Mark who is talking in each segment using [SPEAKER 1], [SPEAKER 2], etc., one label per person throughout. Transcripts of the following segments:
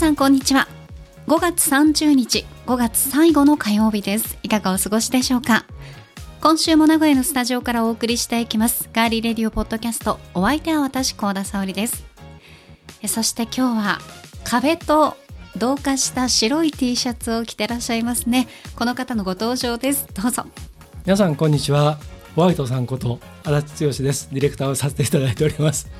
[SPEAKER 1] さんこんにちは。5月30日5月最後の火曜日です。いかがお過ごしでしょうか？今週も名古屋のスタジオからお送りしていきます。ガーリーレディオポッドキャストお相手は私高田沙織です。そして今日は壁と同化した白い T シャツを着てらっしゃいますね。この方のご登場です。どうぞ。
[SPEAKER 2] 皆さんこんにちは。ホワイトさんこと足立剛です。ディレクターをさせていただいております。よ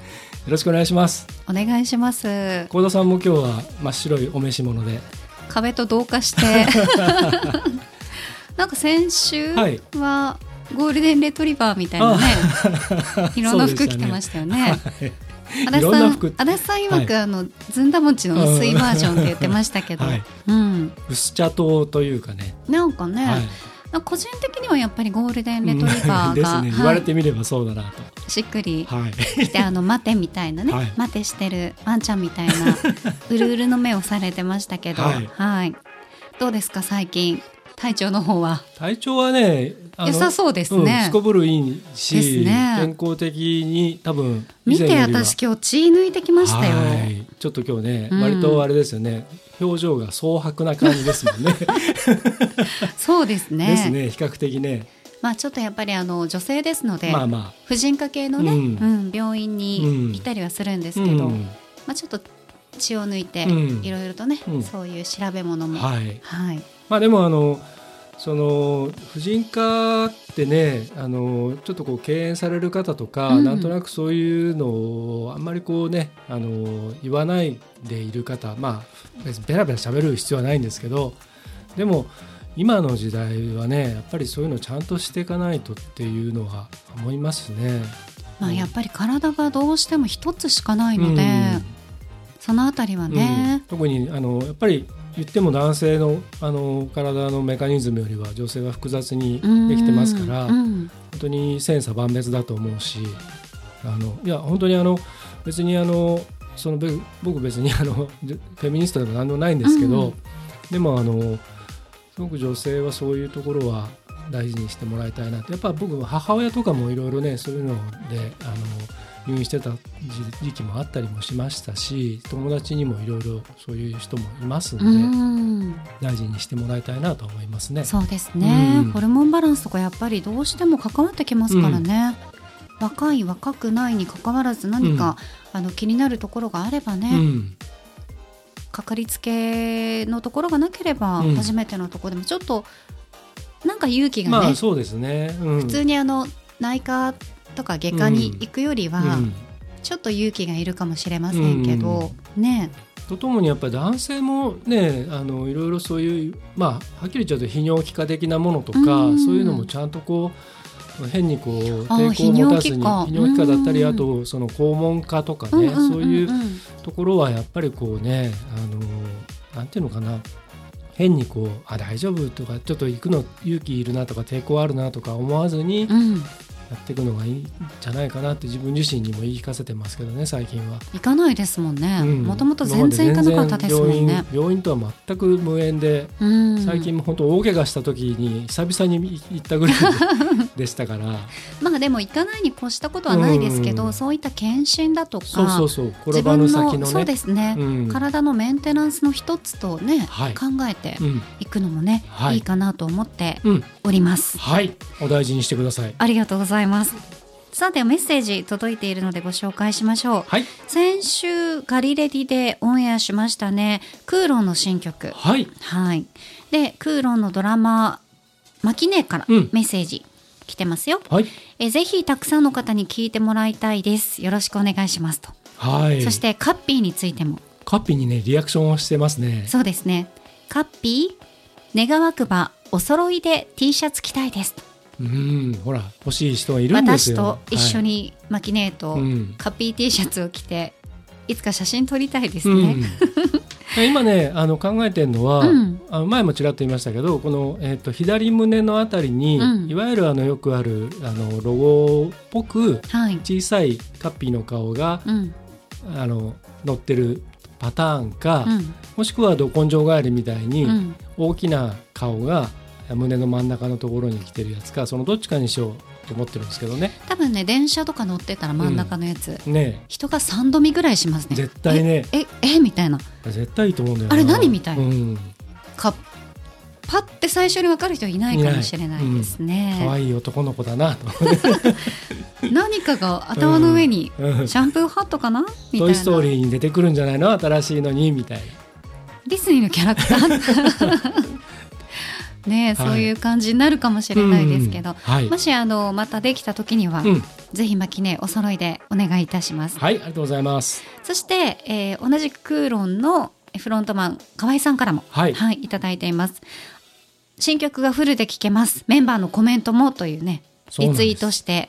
[SPEAKER 2] ろしくお願いします。
[SPEAKER 1] お願いします。
[SPEAKER 2] 高田さんも今日は真っ白いお召し物で。
[SPEAKER 1] 壁と同化して。なんか先週はゴールデンレトリバーみたいなね、色の服着てましたよね。足立さん、足立さん曰く、はい、あのずんだ餅の薄いバージョンって言ってましたけど、はい、
[SPEAKER 2] うん、薄茶糖というかね。
[SPEAKER 1] なんかね、はい、個人的にはやっぱりゴールデンレトリバーが、
[SPEAKER 2] ね、言われてみればそうだな
[SPEAKER 1] と、しっくりして、あの待てみたいなね、待てしてるワンちゃんみたいな うるうるの目をされてましたけど、はい。どうですか最近？体調の方は。
[SPEAKER 2] 体調はね
[SPEAKER 1] 良さそうですね、
[SPEAKER 2] うん、すこぶるいいし、ね、健康的に多分
[SPEAKER 1] 見て私今日血抜いてきましたよ。
[SPEAKER 2] ちょっと今日ね、うん、割とあれですよね表情が蒼白な感じですもんね。
[SPEAKER 1] そうですね。
[SPEAKER 2] ですね。比較的ね。
[SPEAKER 1] まあちょっとやっぱりあの女性ですので、まあまあ、婦人科系のね、うん、うん、病院に来たりはするんですけど、まあちょっと血を抜いて、いろいろとね、そういう調べ物も、はい、
[SPEAKER 2] はい、まあでもあのその婦人科ってねあのちょっとこう敬遠される方とか、うん、なんとなくそういうのをあんまりこうねあの言わないでいる方まあ別にベラベラ喋る必要はないんですけどでも今の時代はねやっぱりそういうのちゃんとしていかないとっていうのは思いますね。
[SPEAKER 1] まあ、やっぱり体がどうしても一つしかないので、うん、そのあたりはね、
[SPEAKER 2] うん、特にあのやっぱり言っても男性のあの体のメカニズムよりは女性は複雑にできてますから、本当に千差万別だと思うしあのいや本当にあの別にあのその僕別にあのフェミニストでも何でもないんですけど、うん、でもあのすごく女性はそういうところは大事にしてもらいたいなって。やっぱ僕母親とかもいろいろねそういうのであの入院してた時期もあったりもしましたし友達にもいろいろそういう人もいますので大事にしてもらいたいなと思いますね。
[SPEAKER 1] そうですね、ホルモンバランスとかやっぱりどうしても関わってきますからね。うん、若い若くないにかかわらず何か、うん、あの気になるところがあればね、うん、かかりつけのところがなければ、初めてのところでもちょっとなんか勇気がね、まあ、
[SPEAKER 2] そうですね、
[SPEAKER 1] 普通にあの内科とか外科に行くよりは、ちょっと勇気がいるかもしれませんけど、ね。
[SPEAKER 2] とともにやっぱり男性もねあのいろいろそういうまあはっきり言っちゃうと泌尿器科的なものとか、そういうのもちゃんとこう変にこう抵抗を持たずに泌尿器科。だったりあとその肛門科とかね、そういうところはやっぱりこうねあのなんていうのかな変にこうあ大丈夫とかちょっと行くの勇気いるなとか抵抗あるなとか思わずに、うん、やっていくのがいいんじゃないかなって自分自身にも言い聞かせてますけどね最近は。
[SPEAKER 1] 行かないですもんね。もともと全然行かなかったですもんね。
[SPEAKER 2] 病院とは全く無縁で最近も本当大怪我した時に久々に行ったぐらいでしたから。
[SPEAKER 1] まあでも行かないに越したことはないですけど、うそういった検診だとかそう
[SPEAKER 2] そうそう。転ばぬ先の、ね、
[SPEAKER 1] そうですね、うん、体のメンテナンスの一つとね、はい、考えていくのもね、はい、いいかなと思っております、
[SPEAKER 2] はい。お大事にしてください。
[SPEAKER 1] ありがとうございますざいます。さてメッセージ届いているのでご紹介しましょう、はい、先週ガリレディでオンエアしましたね。クーロンの新曲。
[SPEAKER 2] はい、
[SPEAKER 1] はい、でクーロンのドラママキネからメッセージ、来てますよ、はい、えぜひたくさんの方に聞いてもらいたいです。よろしくお願いしますと。はい。そしてカッピーについても。
[SPEAKER 2] カッピーにねリアクションをしてますね。
[SPEAKER 1] そうですね。カッピー願わくばお揃いで T シャツ着たいですと
[SPEAKER 2] うんほら欲しい人がいるんです
[SPEAKER 1] よ。私と一緒にマキネート、はい、カッピー T シャツを着ていつか写真撮りたいですね、
[SPEAKER 2] うん、今ねあの考えてるのは、うん、あの前もちらっと言いましたけどこの、えーと、左胸のあたりに、うん、いわゆるあのよくあるあのロゴっぽく小さいカッピーの顔が、あの乗ってるパターンか、もしくはど根性ガエルみたいに大きな顔が胸の真ん中のところに来てるやつかそのどっちかにしようと思ってるんですけどね。
[SPEAKER 1] 多分ね電車とか乗ってたら真ん中のやつ、
[SPEAKER 2] うん、ね。
[SPEAKER 1] 人が3度見ぐらいしますね。
[SPEAKER 2] 絶対ね。
[SPEAKER 1] ええみたいな。
[SPEAKER 2] 絶対いいと思うんだよ
[SPEAKER 1] あれ何みたいな、
[SPEAKER 2] うん、
[SPEAKER 1] かパって最初に分かる人いないかもしれないですね。
[SPEAKER 2] 可愛、いい男の子だなと。
[SPEAKER 1] 何かが頭の上に、シャンプーハットかな？みたいな。
[SPEAKER 2] トイ・ストーリーに出てくるんじゃないの？新しいのに？みたいな。
[SPEAKER 1] ディズニーのキャラクター？ね、はい、そういう感じになるかもしれないですけど、はい、もしあのまたできた時には、うん、ぜひ巻きねお揃いでお願いいたします。
[SPEAKER 2] はいありがとうございます。
[SPEAKER 1] そして、えー、同じくクーロンのフロントマン河合さんからも、はい、はい、いただいています。新曲がフルで聴けます。メンバーのコメントもというねリツイートして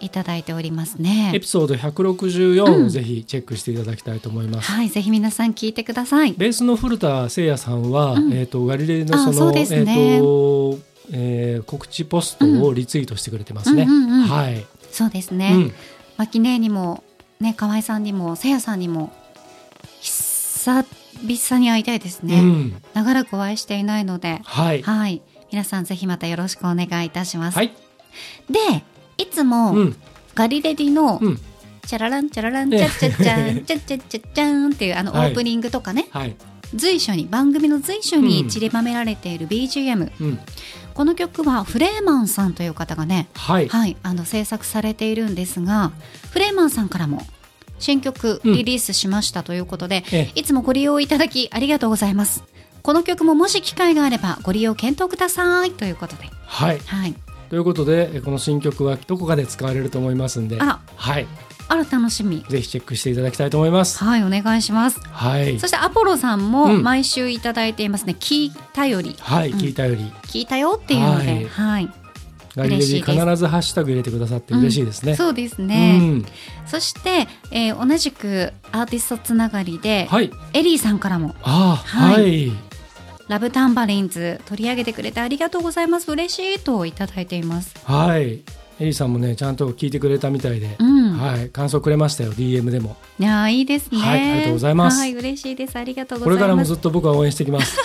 [SPEAKER 1] い。ただいておりますね、
[SPEAKER 2] はい、エピソード164をぜひチェックしていただきたいと思います、
[SPEAKER 1] うん、はいぜひ皆さん聞いてください。
[SPEAKER 2] ベースの古田誠也さんは、うん、えっ、ー、とガリレイのその、ね、えっ、ー、と、えー、告知ポストをリツイートしてくれてますね、うんうんうん、はい。
[SPEAKER 1] そうですね、うん、マキネにもね河合さんにも誠也さんにも久々に会いたいですね、うん、長らくお会いしていないので、はい、はい、皆さんぜひまたよろしくお願いいたします。はい、でいつも、うん、ガリレディの、うん。チャラランチャラランチャッチャッチャンチャッチャッチャッチャンっていうあのオープニングとかね、はい、随所に番組の随所に散りばめられている BGM、うん、この曲はフレーマンさんという方がね、はい、はい、あの制作されているんですがフレーマンさんからも新曲リリースしましたということで、うん、いつもご利用いただきありがとうございます。この曲ももし機会があればご利用検討くださいということで。
[SPEAKER 2] はい、はい、ということでこの新曲はどこかで使われると思いますんではい。
[SPEAKER 1] あら楽しみ。
[SPEAKER 2] ぜひチェックしていただきたいと思います。
[SPEAKER 1] はいお願いします。はい。そしてアポロさんも毎週いただいていますね、うん、聞いたより。
[SPEAKER 2] はい、うん、聞いたより。
[SPEAKER 1] 聞いたよっていうのではい、はい。
[SPEAKER 2] ガリレディ必ずハッシュタグ入れてくださって嬉しいですね。うん、
[SPEAKER 1] そうですね。うん、そして、えー、同じくアーティストつながりで、はい、エリーさんからも、
[SPEAKER 2] あはい、はい、
[SPEAKER 1] ラブタンバリンズ取り上げてくれてありがとうございます嬉しいといただいています。
[SPEAKER 2] はい。エリーさんもねちゃんと聞いてくれたみたいで、うん、はい感想くれましたよ DM でも。
[SPEAKER 1] いやいいですね、
[SPEAKER 2] はい。ありがとうございます。
[SPEAKER 1] はい嬉しいですありがとう
[SPEAKER 2] これからもずっと僕は応援してきます。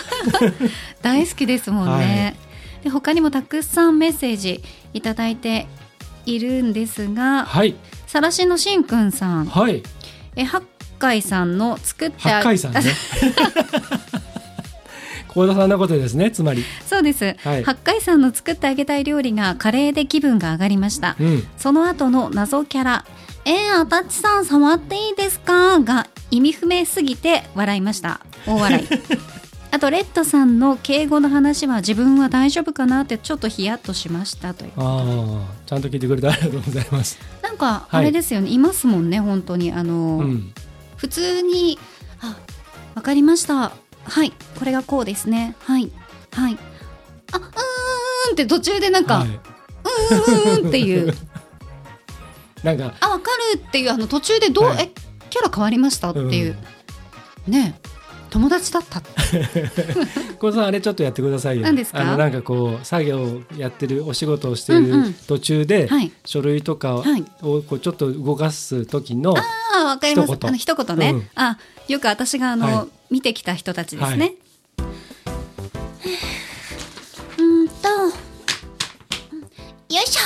[SPEAKER 1] 大好きですもんね。はいで他にもたくさんメッセージいただいているんですが、はい、さらしのしんくんさん、はい、え八海さんの作って
[SPEAKER 2] 八海さんね 幸田さんのことですねつまり。
[SPEAKER 1] そうです、はい、八海さんの作ってあげたい料理がカレーで気分が上がりました、うん、その後の謎キャラ。えー、あたちさん触っていいですか？が意味不明すぎて笑いました。大笑い。あとレッドさんの敬語の話は自分は大丈夫かなってちょっとヒヤッとしましたという。あ
[SPEAKER 2] ちゃんと聞いてくれてありがとうございます。
[SPEAKER 1] なんかあれですよね、はい、いますもんね本当に。あの、うん、普通にあわかりましたはいこれがこうですね。はいはい。あうーんって途中でなんか、はい、うーんっていう。
[SPEAKER 2] なんか
[SPEAKER 1] あわかるっていうあの途中でどう、はい、えキャラ変わりましたっていう、うん、ね友達だった。
[SPEAKER 2] こさんあれちょっとやってくださいよ。
[SPEAKER 1] 何ですか？
[SPEAKER 2] あのなんかこう作業やってるお仕事をしている途中で、うんうん、書類とかをこうちょっと動かす時の
[SPEAKER 1] あわかります。あの一言ね、うん、あよく私があの、はい、見てきた人たちですね、はい、うんと。よいし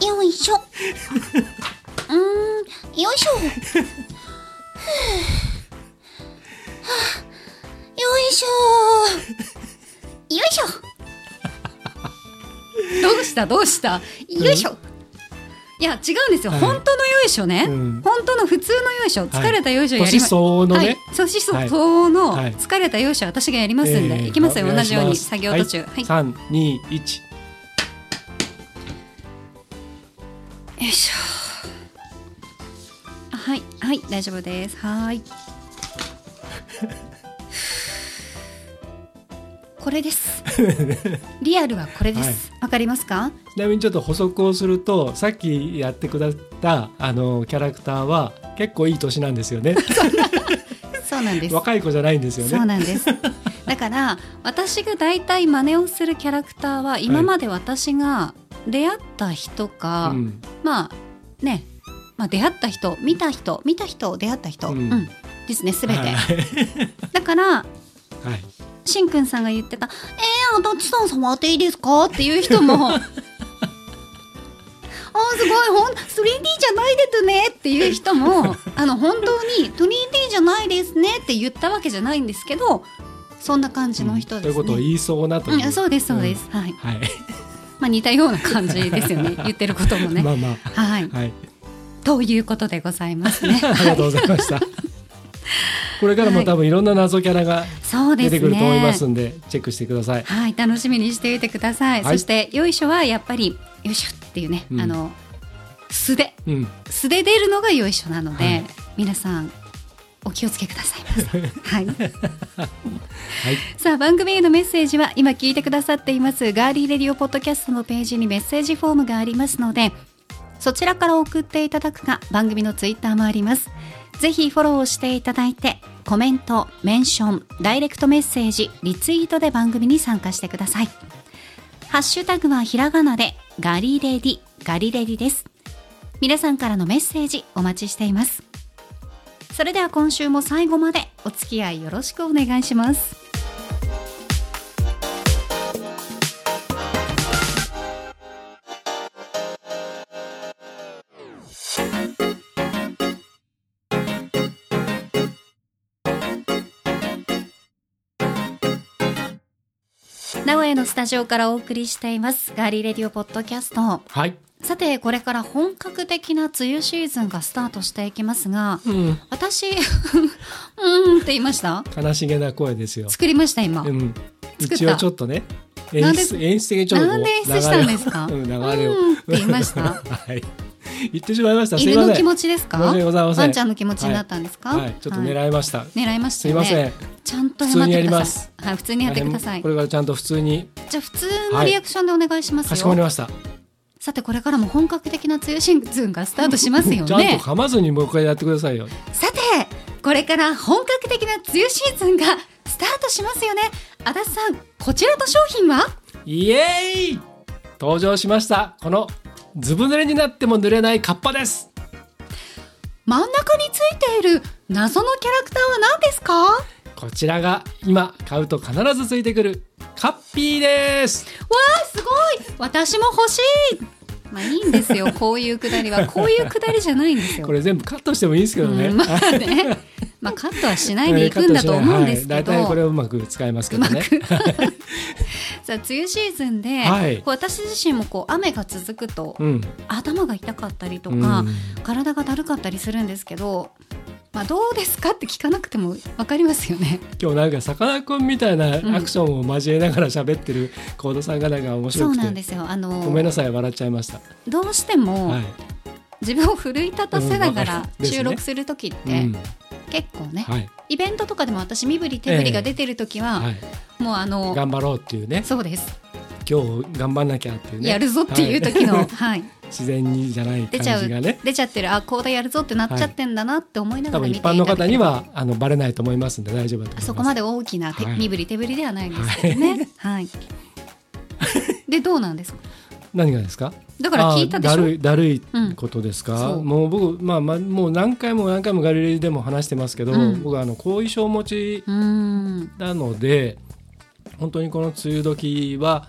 [SPEAKER 1] ょ。よいしょ。うん。よいしょよいしょよいしょ。どうした？どうした？よいしょ、うん、いや違うんですよ、はい、本当のよいしょね、うん、本当の普通のよいしょ。疲れたよいしょやりま
[SPEAKER 2] す、はい、のね、はい、
[SPEAKER 1] 年相の疲れたよいしょ私がやりますんで、はい、いきますよ、同じように作業途中。はい。
[SPEAKER 2] 三二一。よ
[SPEAKER 1] いしょ。はい。はい。大丈夫です。はい これです。リアルはこれです。わ、はい、かりますか？
[SPEAKER 2] ちなみにちょっと補足をするとさっきやってくだったあのキャラクターは結構いい年なんですよね。
[SPEAKER 1] そうなんです。
[SPEAKER 2] 若い子じゃないんですよね。
[SPEAKER 1] そうなんです。だから私が大体真似をするキャラクターは今まで私が出会った人か、はい、まあねまあ、出会った人見た人見た人出会った人、うん、うん、ですねすべて、はい、だから、はい、しんくんさんが言ってた「えー、あたちさん触っていいですか?」っていう人も すごいほん 3D じゃないですねっていう人も あの本当に 3D じゃないですねって言ったわけじゃないんですけどそんな感じの人ですね。
[SPEAKER 2] そういうことを言いそうなという、
[SPEAKER 1] うん、そうですそうです、はい。
[SPEAKER 2] はい。
[SPEAKER 1] まあ似たような感じですよね言ってることもね。
[SPEAKER 2] まあま
[SPEAKER 1] あはい。
[SPEAKER 2] はい。
[SPEAKER 1] ということでございますね。
[SPEAKER 2] ありがとうございました。これからも多分いろんな謎キャラが出てくると思いますんで、でチェックしてください。
[SPEAKER 1] はい、楽しみにしていてください。はい、そしてよいしょはやっぱりよいしょっていうね、うん、あの素で、うん、素で出るのがよいしょなので、はい、皆さんお気をつけください。はい、はい、さあ番組へのメッセージは今聞いてくださっていますガーリーレディオポッドキャストのページにメッセージフォームがありますのでそちらから送っていただくか番組のツイッターもありますぜひフォローしていただいてコメント、メンション、ダイレクトメッセージ、リツイートで番組に参加してください。ハッシュタグはひらがなでガリレディ、ガリレディです。皆さんからのメッセージお待ちしています。それでは今週も最後までお付き合いよろしくお願いします。名古屋のスタジオからお送りしていますガーリーレディオポッドキャスト。
[SPEAKER 2] はい。
[SPEAKER 1] さてこれから本格的な梅雨シーズンがスタートしていきますが、うん、私 うんって言いました？
[SPEAKER 2] 悲しげな声ですよ。
[SPEAKER 1] 作りました今、
[SPEAKER 2] うん、一応ちょっとね演出演出的にちょっと
[SPEAKER 1] なんで演出したんですか？
[SPEAKER 2] 流れを、
[SPEAKER 1] うんって言いました？
[SPEAKER 2] はい言ってしまいました。
[SPEAKER 1] 犬の気持ちですか？
[SPEAKER 2] 申し訳ございません。
[SPEAKER 1] ワンちゃんの気持ちになったんですか？
[SPEAKER 2] はい、ちょっと狙いました。
[SPEAKER 1] 狙いました、
[SPEAKER 2] すみません。
[SPEAKER 1] ちゃんと謝ってください。はい、普通にやってください。
[SPEAKER 2] これからちゃんと普通に。
[SPEAKER 1] じゃ普通のリアクションでお願いします
[SPEAKER 2] かしこまりました。
[SPEAKER 1] さてこれからも本格的な梅雨シーズンがスタートしますよね。ちゃ
[SPEAKER 2] んと噛まずにもう一回やってくださいよ。
[SPEAKER 1] さてこれから本格的な梅雨シーズンがスタートしますよね。足立さんこちらの商品は？
[SPEAKER 2] イエーイ登場しましたこのずぶ濡れになっても濡れないカッパです。
[SPEAKER 1] 真ん中についている謎のキャラクターは何ですか？
[SPEAKER 2] こちらが今買うと必ずついてくるカッピーです。
[SPEAKER 1] わあすごい。私も欲しい。まあいいんですよ。こういうくだりは。こういうくだりじゃないんですよ。
[SPEAKER 2] これ全部カットしてもいいんですけどね、うん、まあ
[SPEAKER 1] ねまあカットはしないでいくんだと思うんですけど、
[SPEAKER 2] 大体、はい、これをうまく使いますけどね。
[SPEAKER 1] さあ梅雨シーズンで、はい、私自身もこう雨が続くと、うん、頭が痛かったりとか、うん、体がだるかったりするんですけどまあ、どうですかって聞かなくてもわかりますよね。
[SPEAKER 2] 今日なんかさかなクンみたいなアクションを交えながら喋ってる幸田さんがなんか面白くて、
[SPEAKER 1] そうなんですよ。あの
[SPEAKER 2] ごめんなさい笑っちゃいました。
[SPEAKER 1] どうしても、はい、自分を奮い立たせながら収録する時って、うん。結構ね、はい、イベントとかでも私身振り手振りが出てる時は、えー、もうあの
[SPEAKER 2] 頑張ろうっていうね。
[SPEAKER 1] そうです。
[SPEAKER 2] 今日頑張んなきゃっていうね。
[SPEAKER 1] やるぞっていう時の、はい、はい、
[SPEAKER 2] 自然にじゃない感じがね。
[SPEAKER 1] 出ちゃってるあこうだやるぞってなっちゃってんだなって思いながら見
[SPEAKER 2] て、はい、一般の方にはあのバレないと思いますんで大丈夫だと
[SPEAKER 1] そこまで大きな手、身振り手振りではないんですけどね。はい。でどうなんですか？
[SPEAKER 2] 何がですか？
[SPEAKER 1] だから聞いたでしょ？
[SPEAKER 2] だるいだるいことですか、う。ん、もう僕、まあ、まあもう何回も何回もガリレーでも話してますけど、うん、僕はあの後遺症持ちなので、本当にこの梅雨時は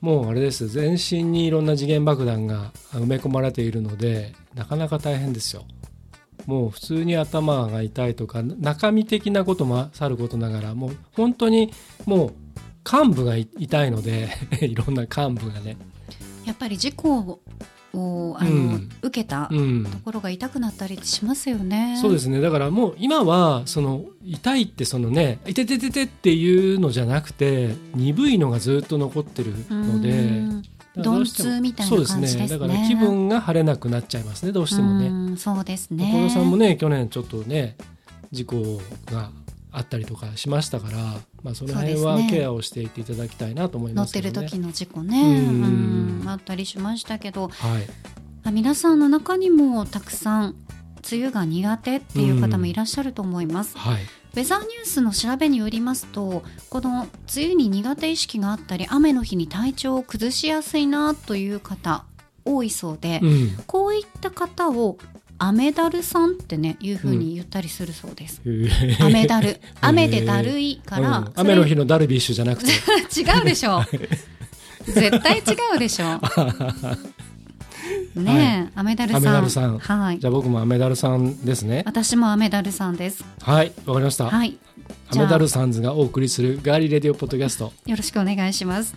[SPEAKER 2] もうあれです。全身にいろんな次元爆弾が埋め込まれているのでなかなか大変ですよ。もう普通に頭が痛いとか中身的なこともさることながらもう本当にもう幹部が痛いので いろんな幹部がね
[SPEAKER 1] やっぱり事故をあの、うん、受けたところが痛くなったりしますよね、
[SPEAKER 2] うん、そうですねだからもう今はその痛いってそのね「いてててて」っていうのじゃなくて鈍いのがずっと残ってるので。
[SPEAKER 1] 鈍痛みたいな感じですね。
[SPEAKER 2] だから気分が晴れなくなっちゃいますね。どうしてもね。
[SPEAKER 1] そうですね。
[SPEAKER 2] 小さんもね去年ちょっとね事故があったりとかしましたから、まあ、その辺はケアをしていっていただきたいなと思います、
[SPEAKER 1] ね、乗ってる時の事故ね。うん。あったりしましたけど、はい、皆さんの中にもたくさん梅雨が苦手っていう方もいらっしゃると思います。はい、ウェザーニュースの調べによりますとこの梅雨に苦手意識があったり雨の日に体調を崩しやすいなという方多いそうで、うん、こういった方をアメダルさんってねいうふうに言ったりするそうです。うん、アメダル、雨でだるいから、うん、
[SPEAKER 2] 雨の日のダルビッシュじゃなくて
[SPEAKER 1] 違うでしょう。絶対違うでしょう。ね、アメダルさん。
[SPEAKER 2] アメダルさん。
[SPEAKER 1] はい。
[SPEAKER 2] じゃあ僕もアメダルさんですね。
[SPEAKER 1] 私もアメダルさんです。
[SPEAKER 2] はい、わかりました。
[SPEAKER 1] はい。
[SPEAKER 2] アメダルさんズがお送りするガーリーレディオポッドキャスト。
[SPEAKER 1] よろしくお願いします。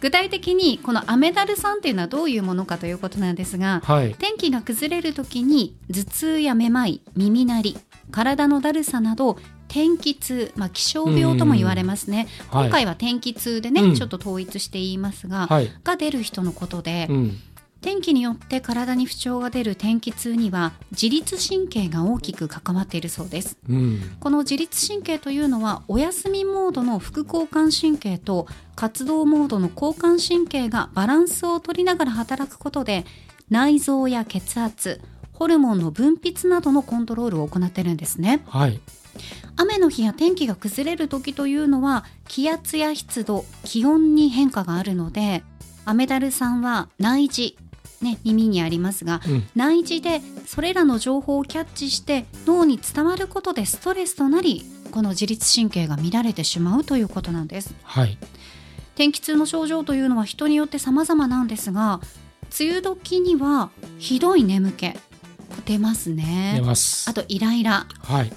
[SPEAKER 1] 具体的にこのアメダルさんっていうのはどういうものかということなんですが、
[SPEAKER 2] はい。
[SPEAKER 1] 天気が崩れる時に頭痛やめまい、耳鳴り、体のだるさなど天気痛、まあ、気象病とも言われますね、
[SPEAKER 2] はい
[SPEAKER 1] 今回は天気痛でね、
[SPEAKER 2] うん
[SPEAKER 1] ちょっと統一して言いますが、
[SPEAKER 2] はい。
[SPEAKER 1] が出る人のことで、
[SPEAKER 2] うん。
[SPEAKER 1] 天気によって体に不調が出る天気痛には自律神経が大きく関わっているそうです
[SPEAKER 2] うん。
[SPEAKER 1] この自律神経というのはお休みモードの副交感神経と活動モードの交感神経がバランスを取りながら働くことで内臓や血圧ホルモンの分泌などのコントロールを行ってるんですね
[SPEAKER 2] はい。
[SPEAKER 1] 雨の日や天気が崩れる時というのは気圧や湿度気温に変化があるのでアメダルさんは内耳ね耳にありますが
[SPEAKER 2] うん。
[SPEAKER 1] 内耳でそれらの情報をキャッチして脳に伝わることでストレスとなりこの自律神経が乱れてしまうということなんです
[SPEAKER 2] はい。
[SPEAKER 1] 天気痛の症状というのは人によって様々なんですが梅雨時にはひどい眠気出ますね
[SPEAKER 2] 出ます。
[SPEAKER 1] あとイライラ
[SPEAKER 2] はい。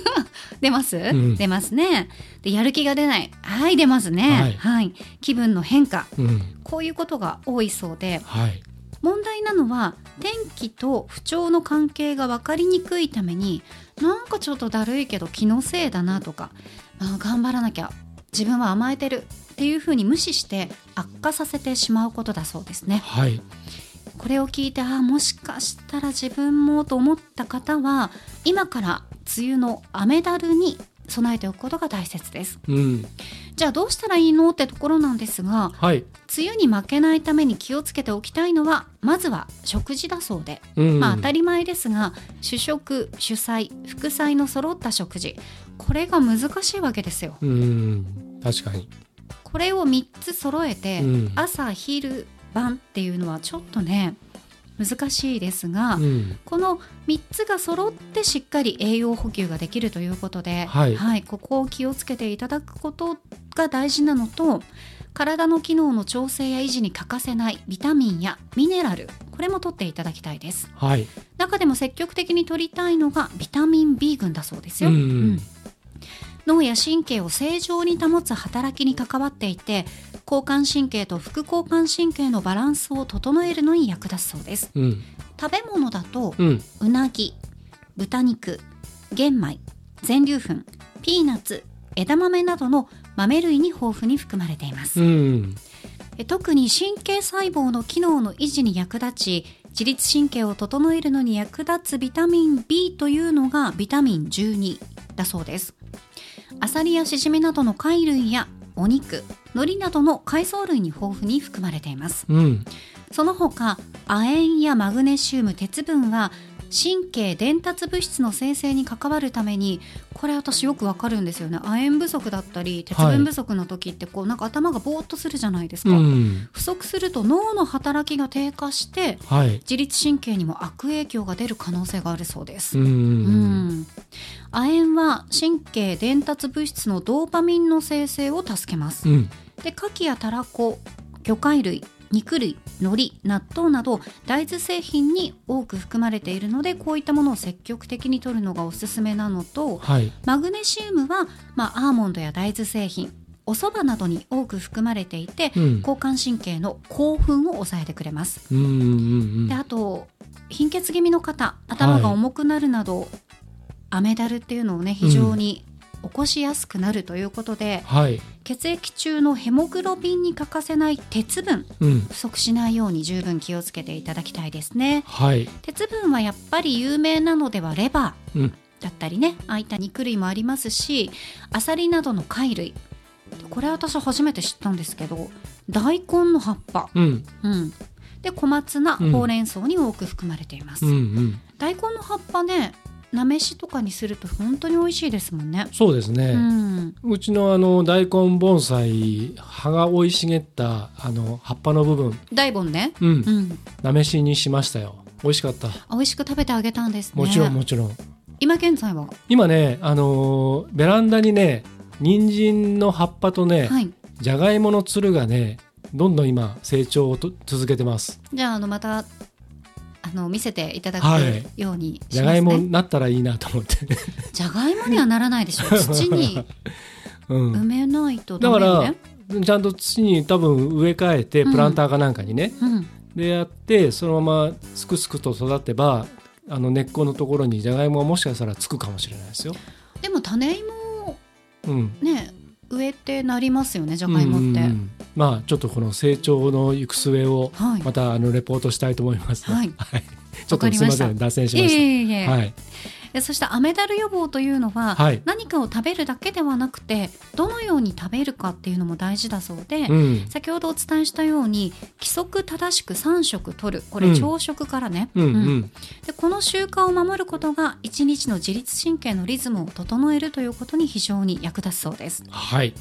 [SPEAKER 1] 出ます、
[SPEAKER 2] ん
[SPEAKER 1] 出ますねでやる気が出ないはい出ますねはい、気分の変化
[SPEAKER 2] うん。
[SPEAKER 1] こういうことが多いそうで
[SPEAKER 2] はい。
[SPEAKER 1] 問題なのは天気と不調の関係が分かりにくいためになんかちょっとだるいけど気のせいだなとか、まあ、頑張らなきゃ自分は甘えてるっていうふうに無視して悪化させてしまうことだそうですね。
[SPEAKER 2] はい。
[SPEAKER 1] これを聞いてああもしかしたら自分もと思った方は今から梅雨の雨だるに備えておくことが大切です。
[SPEAKER 2] うん。
[SPEAKER 1] じゃあどうしたらいいのってところなんですが
[SPEAKER 2] はい。
[SPEAKER 1] 梅雨に負けないために気をつけておきたいのはまずは食事だそうで、
[SPEAKER 2] うん。
[SPEAKER 1] まあ当たり前ですが主食主菜副菜の揃った食事これが難しいわけですよ。
[SPEAKER 2] うん。確かに。
[SPEAKER 1] これを3つ揃えて、
[SPEAKER 2] うん
[SPEAKER 1] 朝昼晩っていうのはちょっとね難しいですが、
[SPEAKER 2] うん。
[SPEAKER 1] この3つが揃ってしっかり栄養補給ができるということで、
[SPEAKER 2] はい。
[SPEAKER 1] ここを気をつけていただくことが大事なのと体の機能の調整や維持に欠かせないビタミンやミネラルこれも取っていただきたいです。
[SPEAKER 2] はい。
[SPEAKER 1] 中でも積極的に取りたいのがビタミン B 群だそうですよ、
[SPEAKER 2] うん。
[SPEAKER 1] うん脳や神経を正常に保つ働きに関わっていて交感神経と副交感神経のバランスを整えるのに役立つそうです
[SPEAKER 2] うん。
[SPEAKER 1] 食べ物だと
[SPEAKER 2] うん。
[SPEAKER 1] うなぎ豚肉玄米全粒粉ピーナッツ枝豆などの豆類に豊富に含まれています、
[SPEAKER 2] うん。
[SPEAKER 1] え特に神経細胞の機能の維持に役立ち自律神経を整えるのに役立つビタミン B というのがビタミン12だそうですアサリやシジミなどの貝類やお肉海苔などの海藻類に豊富に含まれています
[SPEAKER 2] うん。
[SPEAKER 1] その他亜鉛やマグネシウム鉄分は神経伝達物質の生成に関わるためにこれ私よくわかるんですよね亜鉛不足だったり鉄分不足の時ってこうなんか頭がぼーっとするじゃないですか、
[SPEAKER 2] うん。
[SPEAKER 1] 不足すると脳の働きが低下して
[SPEAKER 2] はい。
[SPEAKER 1] 自律神経にも悪影響が出る可能性があるそうです
[SPEAKER 2] う。。
[SPEAKER 1] うんん亜鉛は神経伝達物質のドーパミンの生成を助けます。
[SPEAKER 2] うん。
[SPEAKER 1] で牡蠣やたらこ魚介類肉類海苔納豆など大豆製品に多く含まれているのでこういったものを積極的に摂るのがおすすめなのと
[SPEAKER 2] はい。
[SPEAKER 1] マグネシウムは、まあ、アーモンドや大豆製品お蕎麦などに多く含まれていて、
[SPEAKER 2] うん。
[SPEAKER 1] 交感神経の興奮を抑えてくれます。
[SPEAKER 2] うん。うん。
[SPEAKER 1] であと貧血気味の方頭が重くなるなど、雨だるっていうのをね非常に起こしやすくなるということで、
[SPEAKER 2] はい。
[SPEAKER 1] 血液中のヘモグロビンに欠かせない鉄分
[SPEAKER 2] うん。
[SPEAKER 1] 不足しないように十分気をつけていただきたいですね
[SPEAKER 2] はい。
[SPEAKER 1] 鉄分はやっぱり有名なのではレバー
[SPEAKER 2] うん。
[SPEAKER 1] だったりねああいった肉類もありますしアサリなどの貝類これ私初めて知ったんですけど大根の葉っぱ、
[SPEAKER 2] うん。
[SPEAKER 1] うん、で小松菜
[SPEAKER 2] うん
[SPEAKER 1] ほうれん草に多く含まれています、
[SPEAKER 2] うん。うん。
[SPEAKER 1] 大根の葉っぱねなめしとかにすると本当に美味しいですもんね
[SPEAKER 2] そうですね。
[SPEAKER 1] うん
[SPEAKER 2] うちのあの大根盆栽葉が生い茂ったあの葉っぱの部分、
[SPEAKER 1] 大根ね
[SPEAKER 2] うん
[SPEAKER 1] う、ん
[SPEAKER 2] なめしにしましたよ。美味しかった。
[SPEAKER 1] 美味しく食べてあげたんですね
[SPEAKER 2] もちろんもちろん。
[SPEAKER 1] 今現在は？
[SPEAKER 2] 今ね、あのーベランダにね、人参の葉っぱとね、
[SPEAKER 1] はい
[SPEAKER 2] じゃがいものつるがね、どんどん今成長をと続けてます。
[SPEAKER 1] じゃああのまたあの見せていただくように
[SPEAKER 2] じゃがいもになったらいいなと思って
[SPEAKER 1] じゃがいもにはならないでしょ。う土に。埋めないと
[SPEAKER 2] ダメ、ね、だからちゃんと土に多分植え替えてプランターかなんかにね、うんうん、でやってそのまますくすくと育てばあの根っこのところにじゃがいもはもしかしたらつくかもしれないですよ。
[SPEAKER 1] でも種芋、うん、ね植えてなりますよねじゃがいもって。
[SPEAKER 2] まあちょっとこの成長の行く末をまたあのレポートしたいと思います、はい、はい、ちょっとすみません脱線しました。いえいえ。はい。
[SPEAKER 1] そしてアメダル予防というのは、はい、何かを食べるだけではなくてどのように食べるかっていうのも大事だそうで、うん、先ほどお伝えしたように規則正しく3食取る。これ朝食からね、うんうん、でこの習慣を守ることが1日の自律神経のリズムを整えるということに非常に役立つそうです。
[SPEAKER 2] はい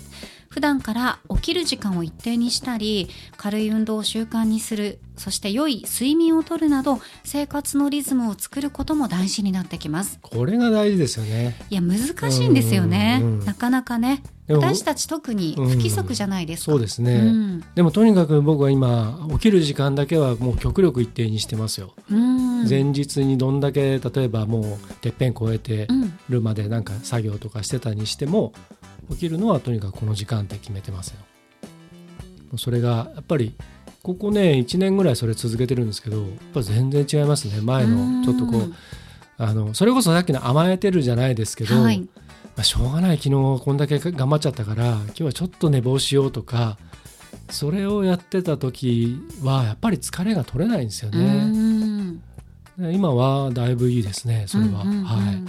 [SPEAKER 1] 普段から起きる時間を一定にしたり軽い運動を習慣にするそして良い睡眠をとるなど生活のリズムを作ることも大事になってきます。
[SPEAKER 2] これが大事ですよね。
[SPEAKER 1] いや難しいんですよね、なかなかね。私たち特に不規則じゃないですか、
[SPEAKER 2] そうですね、うん、でもとにかく僕は今起きる時間だけはもう極力一定にしてますよ、前日にどんだけ例えばもうてっぺん越えてるまでなんか作業とかしてたにしても、起きるのはとにかくこの時間って決めてますよ。それがやっぱりここね1年ぐらいそれ続けてるんですけどやっぱ全然違いますね。前のちょっとこうあのそれこそさっきの甘えてるじゃないですけど、はい、まあ、しょうがない。昨日こんだけ頑張っちゃったから今日はちょっと寝坊しようとかそれをやってた時はやっぱり疲れが取れないんですよね。今はだいぶいいですねそれは、うんうん。うん、はい。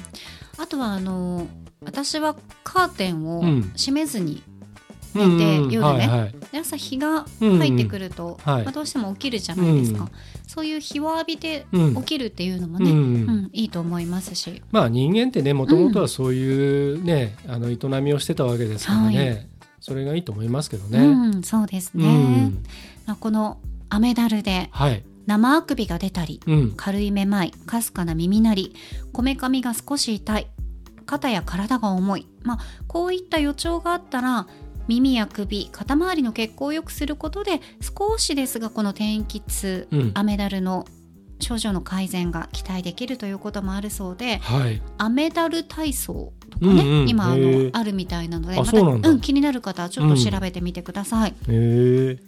[SPEAKER 1] あとはあの私はカーテンを閉めずに寝て、うん、夜ね、はいはい、で朝日が入ってくると、うんうん、まあ、どうしても起きるじゃないですか、はい、そういう日を浴びて起きるっていうのもね、うん、いいと思いますし。
[SPEAKER 2] まあ人間ってねもともとはそういうね、あの営みをしてたわけですからね、はい、それがいいと思いますけどね。
[SPEAKER 1] そうですね、まあ、この雨だるで、はい生あくびが出たり、うん、軽いめまいかすかな耳鳴りこめかみが少し痛い肩や体が重い、まあ、こういった予兆があったら耳や首肩周りの血行を良くすることで少しですがこの天気痛、うん、アメダルの症状の改善が期待できるということもあるそうで、はい、アメダル体操とかね、うんうん、今あのあるみたいなのでまたうん、気になる方はちょっと調べてみてください。
[SPEAKER 2] うん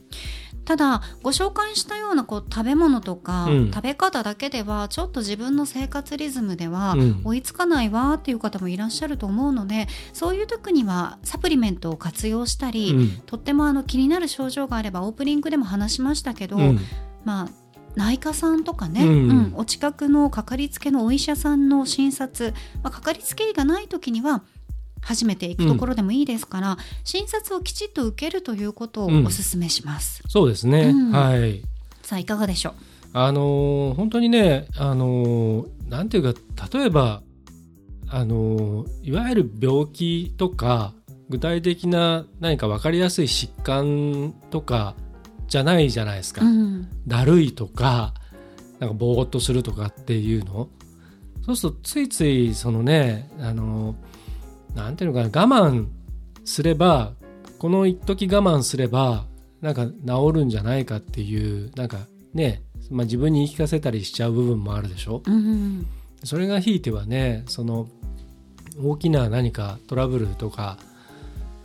[SPEAKER 1] ただご紹介したようなこう食べ物とか、うん、食べ方だけではちょっと自分の生活リズムでは追いつかないわっていう方もいらっしゃると思うので、そういう時にはサプリメントを活用したり、うん、とってもあの気になる症状があればオープニングでも話しましたけど、うん、まあ内科さんとかね、うん、うん、お近くのかかりつけのお医者さんの診察、まあ、かかりつけ医がない時には初めて行くところでもいいですから、うん、診察をきちっと受けるということをお勧めします。
[SPEAKER 2] うん、そうですね、はい。
[SPEAKER 1] さあいかがでしょう？
[SPEAKER 2] あのー、本当にね、あのー、なんていうか例えばあのー、いわゆる病気とか具体的な何か分かりやすい疾患とかじゃないじゃないですか。うん、だるいとかなんかぼーっとするとかっていうの。そうするとついついそのねあのーなんていうのかな我慢すればこの一時我慢すればなんか治るんじゃないかっていうなんかね、まあ、自分に言い聞かせたりしちゃう部分もあるでしょ、うん、それがひいてはねその大きな何かトラブルとか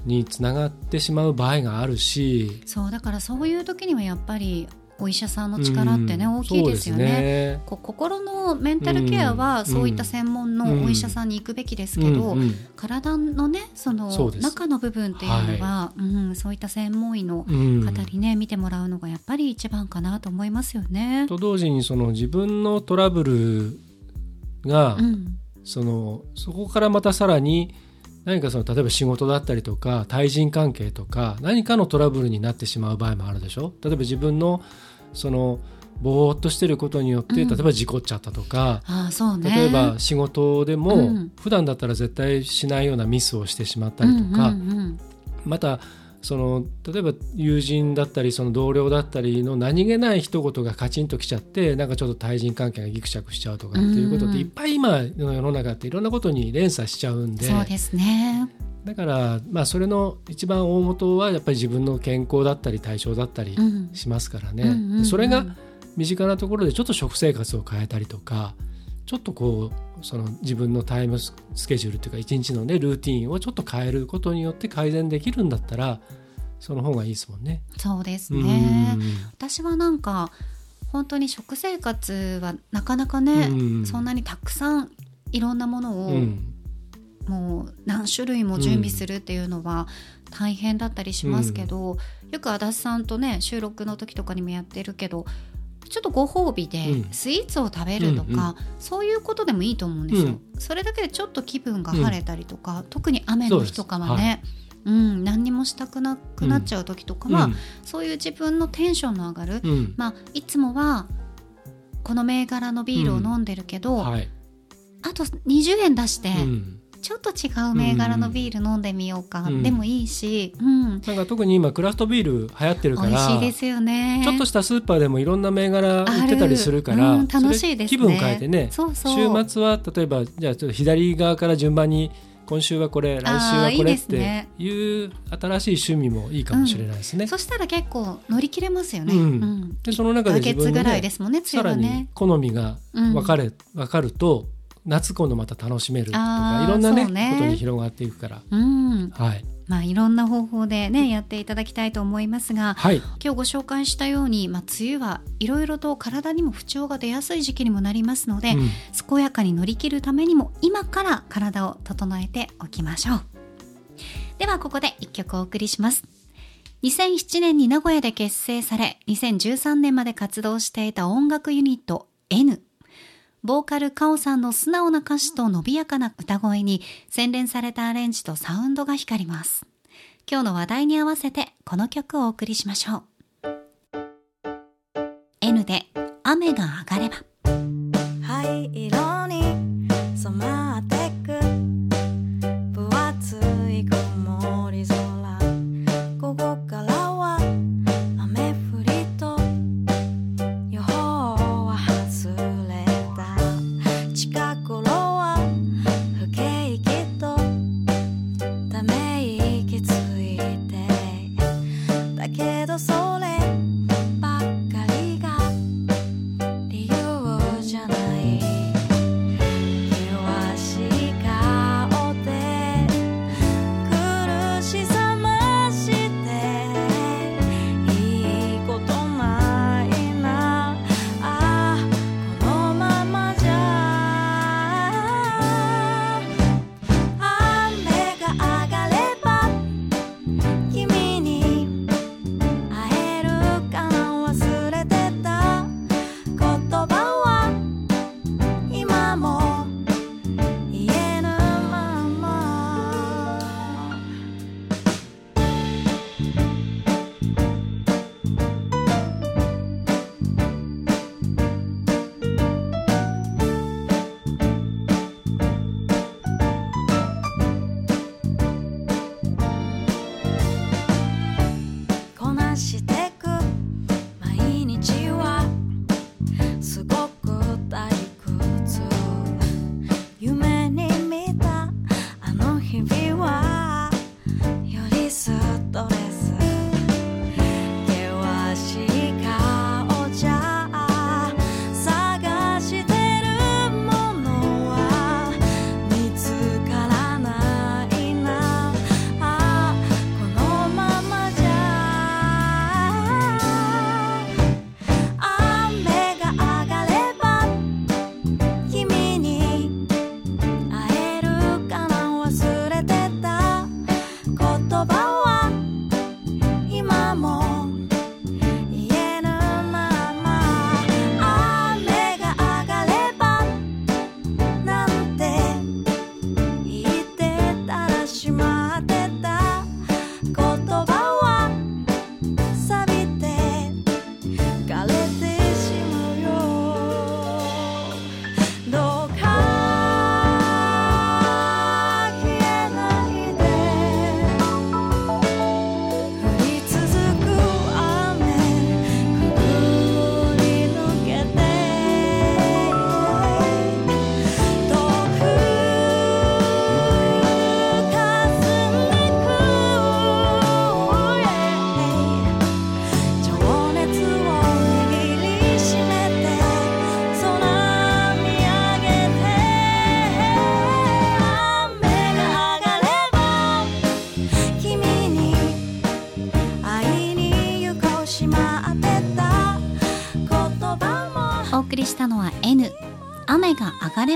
[SPEAKER 2] につながってしまう場合があるし
[SPEAKER 1] そうだからそういう時にはやっぱりお医者さんの力ってね、うん、大きいですよね、ね、心のメンタルケアはそういった専門のお医者さんに行くべきですけど、うんうん、体のねその中の部分っていうのは、はい、うん、そういった専門医の方にね、見てもらうのがやっぱり一番かなと思いますよね。
[SPEAKER 2] と同時にその自分のトラブルが、そのそこからまたさらに何かその例えば仕事だったりとか対人関係とか何かのトラブルになってしまう場合もあるでしょ？例えば自分のそのぼーっとしてることによって、例えば事故っちゃったとか、
[SPEAKER 1] あそうね、
[SPEAKER 2] 例えば仕事でも、普段だったら絶対しないようなミスをしてしまったりとか、またその例えば友人だったりその同僚だったりの何気ない一言がカチンときちゃってなんかちょっと対人関係がぎくしゃくしちゃうとかっていうことっていっぱい今の世の中っていろんなことに連鎖しちゃうんで。
[SPEAKER 1] そうですね。
[SPEAKER 2] だから、まあ、それの一番大元はやっぱり自分の健康だったり体調だったりしますからね、それが身近なところでちょっと食生活を変えたりとかちょっとこうその自分のタイムスケジュールというか一日のねルーティンをちょっと変えることによって改善できるんだったらその方がいいですもんね。
[SPEAKER 1] そうですね。私はなんか本当に食生活はなかなかね、そんなにたくさんいろんなものを、もう何種類も準備するっていうのは大変だったりしますけど、よく足立さんとね収録の時とかにもやってるけどちょっとご褒美でスイーツを食べるとか、うんうん、そういうことでもいいと思うんですよ、うん、それだけでちょっと気分が晴れたりとか、うん、特に雨の日とかはねう、はい、ん、何にもしたくなくなっちゃう時とかは、うん、そういう自分のテンションの上がる、まあ、いつもはこの銘柄のビールを飲んでるけど、はい、あと20円出して、ちょっと違う銘柄のビール飲んでみようか、うん、でもいいし、うん、
[SPEAKER 2] なんか特に今クラフトビール流行ってるから美
[SPEAKER 1] 味しいですよね。
[SPEAKER 2] ちょっとしたスーパーでもいろんな銘柄売ってたりするから、うん、
[SPEAKER 1] 楽しいです、
[SPEAKER 2] ね、気分変えてね週末は例えばじゃあちょっと左側から順番に今週はこれ来週はこれっていう新しい趣味もいいかもしれないですね。
[SPEAKER 1] そしたら結構乗り切れますよね。
[SPEAKER 2] でその中で自分
[SPEAKER 1] の、ね、ですもんね、
[SPEAKER 2] さらに好みが分かれ、分かると夏今度また楽しめるとかいろんなね、ね、ことに広がっていくから、
[SPEAKER 1] うん、はい。まあ、いろんな方法でねやっていただきたいと思いますが、はい、今日ご紹介したように、まあ、梅雨はいろいろと体にも不調が出やすい時期にもなりますので、うん、健やかに乗り切るためにも今から体を整えておきましょう。ではここで一曲お送りします。2007年に名古屋で結成され2013年まで活動していた音楽ユニット N ボーカルカオさんの素直な歌詞と伸びやかな歌声に洗練されたアレンジとサウンドが光ります。今日の話題に合わせてこの曲をお送りしましょう。N で雨が上がれば。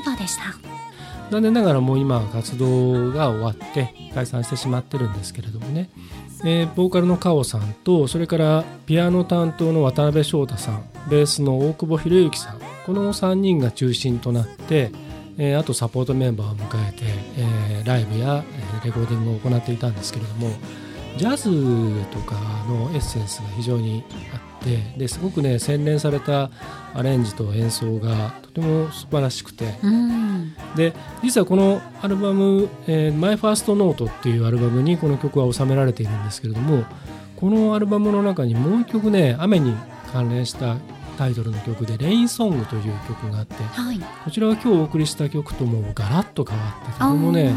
[SPEAKER 1] が上がればでした。
[SPEAKER 2] 残念ながらもう今活動が終わって解散してしまってるんですけれどもね、えー、ボーカルのカオさんとそれからピアノ担当の渡辺翔太さんベースの大久保博之さんこの3人が中心となって、えー、あとサポートメンバーを迎えて、えー、ライブやレコーディングを行っていたんですけれどもジャズとかのエッセンスが非常にってですごくね洗練されたアレンジと演奏がとても素晴らしくて、うん、で実はこのアルバム「えー、 My First Note」っていうアルバムにこの曲は収められているんですけれどもこのアルバムの中にもう一曲ね雨に関連したタイトルの曲で「 Rain Song」という曲があって、はい、こちらは今日お送りした曲ともガラッと変わってとてもね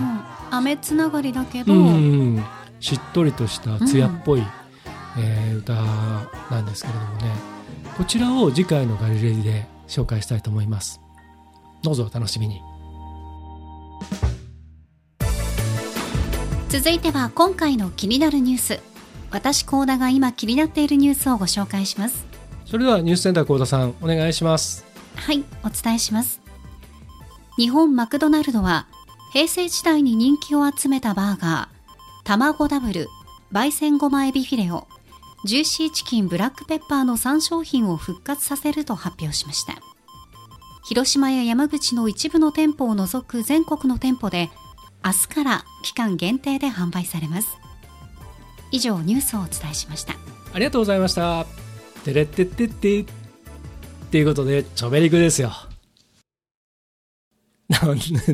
[SPEAKER 1] 雨つながりだけど、
[SPEAKER 2] うんしっとりとした艶っぽい、うん、えー、歌なんですけれどもね。こちらを次回のガリレディで紹介したいと思います。どうぞお楽しみに。
[SPEAKER 1] 続いては今回の気になるニュース。私高田が今気になっているニュースをご紹介します。
[SPEAKER 2] それではニュースセンター高田さんお願いします。
[SPEAKER 1] はいお伝えします。日本マクドナルドは平成時代に人気を集めたバーガー卵ダブル、焙煎ごまエビフィレオ、ジューシーチキンブラックペッパーの3商品を復活させると発表しました。広島や山口の一部の店舗を除く全国の店舗で、明日から期間限定で販売されます。以上、ニュースをお伝えしました。
[SPEAKER 2] ありがとうございました。てれってってって。っていうことで、チョベリグですよ。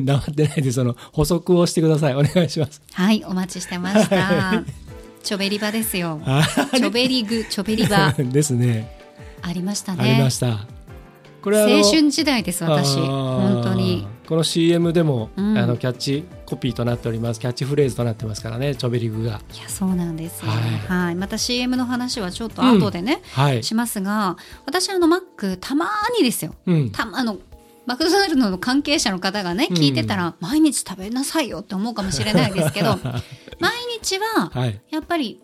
[SPEAKER 2] なってないでその補足をしてくださいお願いします
[SPEAKER 1] はいお待ちしてました、チョベリバですよ。チョベリグチョベリバ。
[SPEAKER 2] ですね。
[SPEAKER 1] ありましたね。
[SPEAKER 2] ありました。
[SPEAKER 1] これ青春時代です私。本当に。
[SPEAKER 2] この CM でも、うん、あのキャッチコピーとなっております。キャッチフレーズとなってますからねチョベリグが。
[SPEAKER 1] いやそうなんですよ、はい、はい、また CM の話はちょっと後でね、うんはい、しますが私あのマックたまにですよ、うん、たあのマクドナルドの関係者の方がね聞いてたら、毎日食べなさいよって思うかもしれないですけど毎 日はやっぱり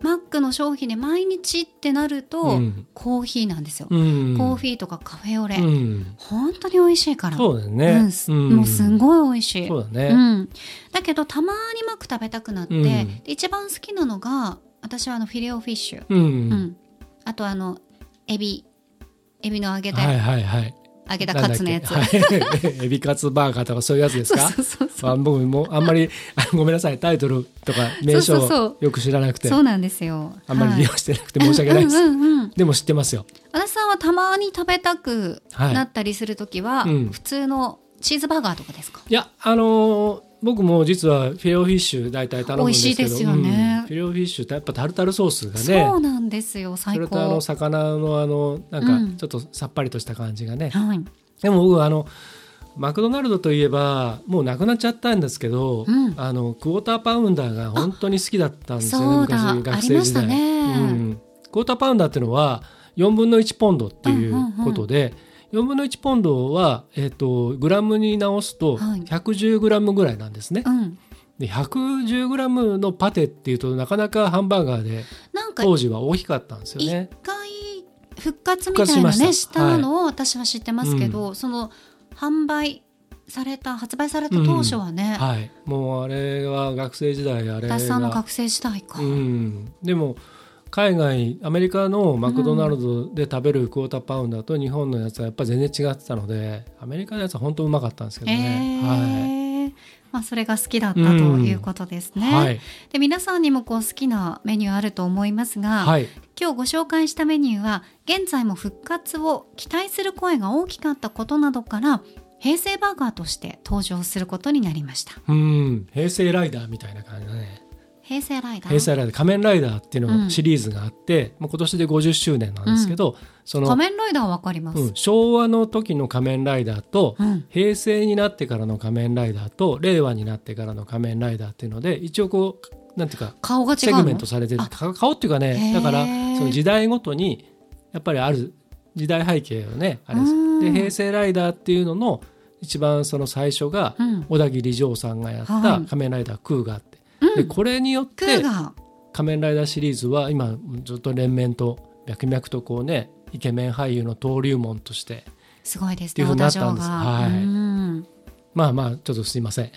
[SPEAKER 1] マックの商品で毎日ってなると、うん、コーヒーなんですよ、うん、コーヒーとかカフェオレ、うん、本当に美味しいから。
[SPEAKER 2] そうだね、
[SPEAKER 1] もうすごい美味しい。
[SPEAKER 2] そうだね、
[SPEAKER 1] だけどたまにマック食べたくなって、一番好きなのが私はあのフィレオフィッシュ、うん。あとあのエビ。エビの揚げた、
[SPEAKER 2] はいはいはい、
[SPEAKER 1] 揚げたカツのやつ、は
[SPEAKER 2] い、エビカツバーガーとかそういうやつですか？そう僕もあんまりごめんなさいタイトルとか名称よく知らなくて。
[SPEAKER 1] そうなんですよ。
[SPEAKER 2] あんまり利用してなくて申し訳ないです、うんうんうん、でも知ってますよ。
[SPEAKER 1] 足さんはたまに食べたくなったりする時は、はいうん、普通のチーズバーガーとかですか？
[SPEAKER 2] いやあのー僕も実はフィレオフィッシュ大体頼むんですけど。美味しいですよね、うん、フィレオフィッシュってやっぱタルタルソースがね。
[SPEAKER 1] そうなんですよ最高。
[SPEAKER 2] それとあの魚のあのなんかちょっとさっぱりとした感じがね、うんはい、でも僕あのマクドナルドといえばもうなくなっちゃったんですけど、うん、あのクォーターパウンダーが本当に好きだったんですよね昔学生時代、ね。うん、クォーターパウンダーっていうのは4分の1ポンドっていうことで、うんうん。うん4分の1ポンドは、えーと、グラムに直すと110グラムぐらいなんですね。はいうん。で110グラムのパテっていうとなかなかハンバーガーで当時は大きかったんですよね。
[SPEAKER 1] 一回復活みたいなねした。のを私は知ってますけど、はい、その販売された発売された当初はね、
[SPEAKER 2] うん、はい。もうあれは学生時代あれ
[SPEAKER 1] 私さんの学生時代か、
[SPEAKER 2] うん、でも海外アメリカのマクドナルドで食べるクォーターパウンダーと日本のやつはやっぱり全然違ってたのでアメリカのやつは本当うまかったんですけどね、
[SPEAKER 1] はい。まあ、それが好きだったということですね、うん。はい、で皆さんにもこう好きなメニューあると思いますが、はい、今日ご紹介したメニューは現在も復活を期待する声が大きかったことなどから平成バーガーとして登場することになりました。
[SPEAKER 2] うん。平成ライダーみたいな感じだね
[SPEAKER 1] 平成ライダー。
[SPEAKER 2] 平成ライダー。仮面ライダーっていうのシリーズがあって、うん、もう今年で50周年なんですけど、うん、
[SPEAKER 1] その仮面ライダーわかります、うん、
[SPEAKER 2] 昭和の時の仮面ライダーと、平成になってからの仮面ライダーと令和になってからの仮面ライダーっていうので一応こうなんていうか
[SPEAKER 1] 顔が
[SPEAKER 2] セグメントされてる。顔っていうかねだからその時代ごとにやっぱりある時代背景をねあれで平成ライダーっていうのの一番その最初がオダギリジョーさんがやった仮面ライダークウガってでこれによって仮面ライダーシリーズは今ずっと連綿と脈々とこうねイケメン俳優の登竜門として
[SPEAKER 1] すごいです
[SPEAKER 2] っていうふうになったんです。はい。まあまあちょっとすいません。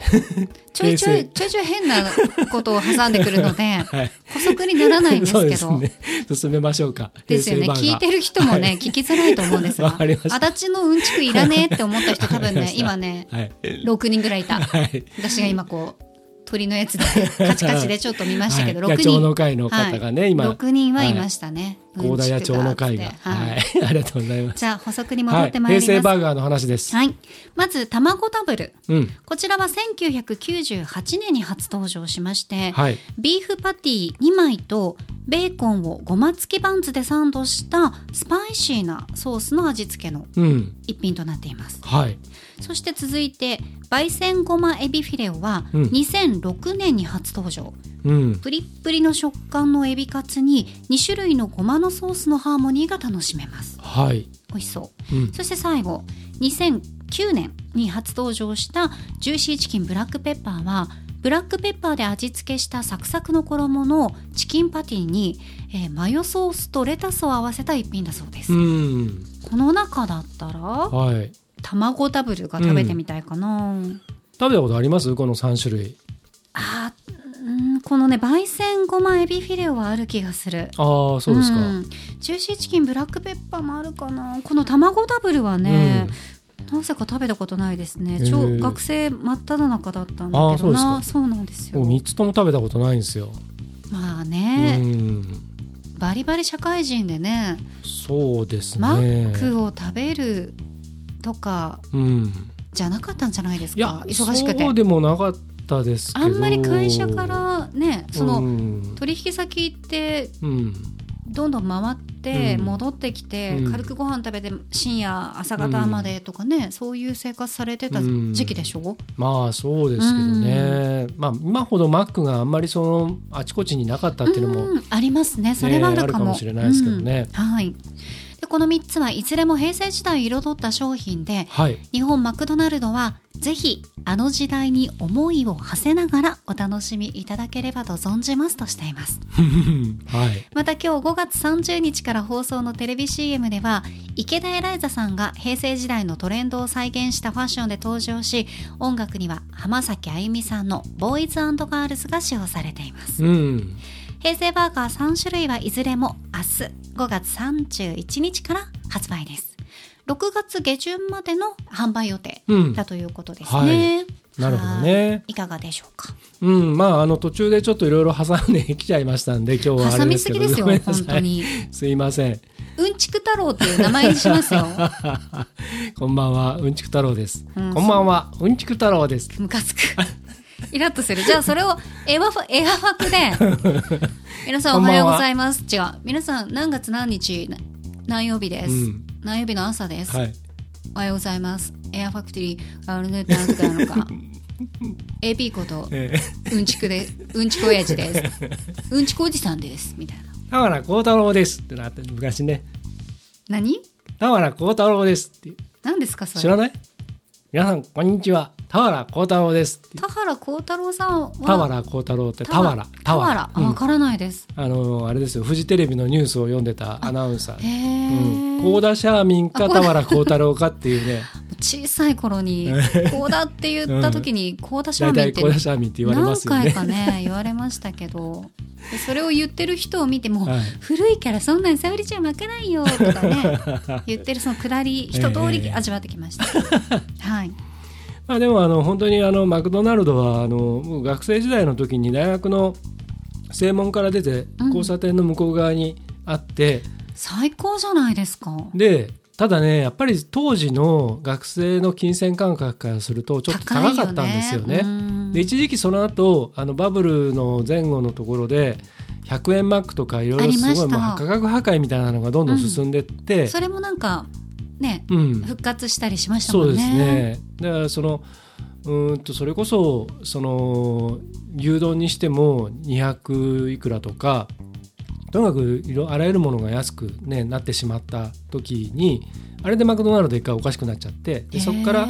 [SPEAKER 1] ちょいちょいちょいちょい変なことを挟んでくるので
[SPEAKER 2] はい。
[SPEAKER 1] 補足にならないんですけど。
[SPEAKER 2] ね。進めましょうか。
[SPEAKER 1] ですよね。聞いてる人もね、
[SPEAKER 2] はい
[SPEAKER 1] 聞きづらいと思うんですが。足立のうんちくいらねえって思った人多分ね今ね、
[SPEAKER 2] はい。
[SPEAKER 1] 6人ぐらいいた。
[SPEAKER 2] はい。
[SPEAKER 1] 私が今こう、鳥のやつでカチカチでちょっと見ましたけど、
[SPEAKER 2] はい、
[SPEAKER 1] 6
[SPEAKER 2] 野鳥の
[SPEAKER 1] 人。
[SPEAKER 2] 会の方がね、今、
[SPEAKER 1] 6人はいましたね。
[SPEAKER 2] 高田野鳥の会が。はい、
[SPEAKER 1] が あ
[SPEAKER 2] りがとうございます。
[SPEAKER 1] じゃあ補足に戻
[SPEAKER 2] はい、
[SPEAKER 1] ってまいります。
[SPEAKER 2] 平成バーガーの話です。
[SPEAKER 1] はい。まず、卵ダブル。
[SPEAKER 2] うん。
[SPEAKER 1] こちらは1998年に初登場しまして、
[SPEAKER 2] はい。
[SPEAKER 1] ビーフパティ2枚とベーコンをごま付きバンズでサンドしたスパイシーなソースの味付けの
[SPEAKER 2] うん。
[SPEAKER 1] 一品となっています。
[SPEAKER 2] はい。
[SPEAKER 1] そして続いて、焙煎ごまエビフィレオは
[SPEAKER 2] うん
[SPEAKER 1] 2006年に初登場。
[SPEAKER 2] うん。
[SPEAKER 1] プリップリの食感のエビカツに2種類のごまのソースのハーモニーが楽しめます。
[SPEAKER 2] はい。
[SPEAKER 1] 美味しそう。
[SPEAKER 2] うん。
[SPEAKER 1] そして最後、2009年に初登場したジューシーチキンブラックペッパーは、ブラックペッパーで味付けしたサクサクの衣のチキンパティに、えーマヨソースとレタスを合わせた一品だそうです。
[SPEAKER 2] うん。
[SPEAKER 1] この中だったら、
[SPEAKER 2] はい。
[SPEAKER 1] 卵ダブルが食べてみたいかな。
[SPEAKER 2] 食べたことあります？この3種類。
[SPEAKER 1] あーうんこのね、焙煎ごまエビフィレオはある気がする。
[SPEAKER 2] ああ、そうですか。
[SPEAKER 1] んジューシーチキンブラックペッパーもあるかなこの卵ダブルはね、なぜか食べたことないですね
[SPEAKER 2] へー
[SPEAKER 1] ちょ学生真っ只中だったんだけどな
[SPEAKER 2] そ
[SPEAKER 1] そうなんですよ
[SPEAKER 2] もう3つとも食べたことないんですよ。
[SPEAKER 1] まあ
[SPEAKER 2] う
[SPEAKER 1] ね、
[SPEAKER 2] ん。
[SPEAKER 1] バリバリ社会人でね
[SPEAKER 2] そうです
[SPEAKER 1] マ
[SPEAKER 2] ね。
[SPEAKER 1] ックを食べるとか
[SPEAKER 2] うん。
[SPEAKER 1] じゃなかったんじゃないですか、忙しくて
[SPEAKER 2] そうでもなかったですけど。
[SPEAKER 1] あんまり会社からねその、
[SPEAKER 2] うん。
[SPEAKER 1] 取引先行って
[SPEAKER 2] うん。
[SPEAKER 1] どんどん回って
[SPEAKER 2] うん。
[SPEAKER 1] 戻ってきて、
[SPEAKER 2] うん。
[SPEAKER 1] 軽くご飯食べて深夜朝方までとかね、そういう生活されてた時期でしょ、
[SPEAKER 2] まあそうですけどね、まあ今ほどマックがあんまりそのあちこちになかったっていうのも、
[SPEAKER 1] うんありますね。それはあるかも,、
[SPEAKER 2] あるかもしれないですけどね。
[SPEAKER 1] うん。はい。でこの3つはいずれも平成時代を彩った商品で
[SPEAKER 2] はい。
[SPEAKER 1] 日本マクドナルドはぜひあの時代に思いを馳せながらお楽しみいただければと存じますとしています。
[SPEAKER 2] はい。
[SPEAKER 1] また今日5月30日から放送のテレビ CM では池田エライザさんが平成時代のトレンドを再現したファッションで登場し音楽には浜崎あゆみさんの「ボーイズガールズ」が使用されています。
[SPEAKER 2] うん
[SPEAKER 1] 平成バーガー3種類はいずれも明日5月31日から発売です。6月下旬までの販売予定
[SPEAKER 2] うん。
[SPEAKER 1] だということですね、
[SPEAKER 2] なるほどね。
[SPEAKER 1] はい。いかがでしょうか？
[SPEAKER 2] うん。まああの途中でちょっといろいろ挟んできちゃいましたんで今日はあ
[SPEAKER 1] 挟み
[SPEAKER 2] す
[SPEAKER 1] ぎですよ本当に。
[SPEAKER 2] すいません。
[SPEAKER 1] うんちく太郎っていう名前にしますよ。
[SPEAKER 2] こんばんは。うんちく太郎です、
[SPEAKER 1] うん。
[SPEAKER 2] こんばんは。うんちく太郎です。
[SPEAKER 1] ムカつくイラッとする。じゃあそれをエアファエアファクで 皆さんおはようございます。違う。皆さん何月何日な何曜日です、
[SPEAKER 2] うん。
[SPEAKER 1] 何曜日の朝です、
[SPEAKER 2] はい。
[SPEAKER 1] おはようございます。エアファクトリーあのね何とかなのか。AP こと
[SPEAKER 2] え
[SPEAKER 1] うんちくでうんちく親父です。うんちくおじさんです。みたいな。
[SPEAKER 2] ー、田原幸太郎ですってなって昔ね。
[SPEAKER 1] 何？
[SPEAKER 2] 田原幸太郎ですって。
[SPEAKER 1] 何ですかそれ？
[SPEAKER 2] 知らない？皆さんこんにちは田原幸太郎です。
[SPEAKER 1] 田原幸太郎さんは？
[SPEAKER 2] 田原幸太郎って田原。
[SPEAKER 1] 田原あ
[SPEAKER 2] うん。
[SPEAKER 1] わからないです、
[SPEAKER 2] あのあれですよ。フジテレビのニュースを読んでたアナウンサー。
[SPEAKER 1] へえ、
[SPEAKER 2] うん、高田シャーミンか
[SPEAKER 1] あ
[SPEAKER 2] 田原幸太郎かっていうね。
[SPEAKER 1] 小さい頃に「こうだ」って言った時に「こうだシャー
[SPEAKER 2] 大
[SPEAKER 1] ミン」って
[SPEAKER 2] 体高田シャーミンって言われますよね。
[SPEAKER 1] 何回かね言われましたけどでそれを言ってる人を見ても、
[SPEAKER 2] はい。
[SPEAKER 1] 古いからそんなん沙織ちゃん負けないよとかね 言ってるそのくだり一通り味わってきました、はい
[SPEAKER 2] まあでもあの本当にあのマクドナルドはあの僕学生時代の時に大学の正門から出て
[SPEAKER 1] うん。
[SPEAKER 2] 交差点の向こう側にあって、
[SPEAKER 1] 最高じゃないですか。
[SPEAKER 2] でただねやっぱり当時の学生の金銭感覚からするとちょっと高かったんですよね。
[SPEAKER 1] うん。
[SPEAKER 2] で一時期その後あのバブルの前後のところで100円マックとかいろいろすごい
[SPEAKER 1] ありました。
[SPEAKER 2] まあ価格破壊みたいなのがどんどん。進んでって、
[SPEAKER 1] それもなんかね
[SPEAKER 2] うん。
[SPEAKER 1] 復活したりしましたも
[SPEAKER 2] そうんです
[SPEAKER 1] ね。
[SPEAKER 2] ねだからそのうーんとそれこそその牛丼にしても200いくらとかとにかくいろあらゆるものが安く、ね、なってしまった時にあれでマクドナルド一回おかしくなっちゃってでそこから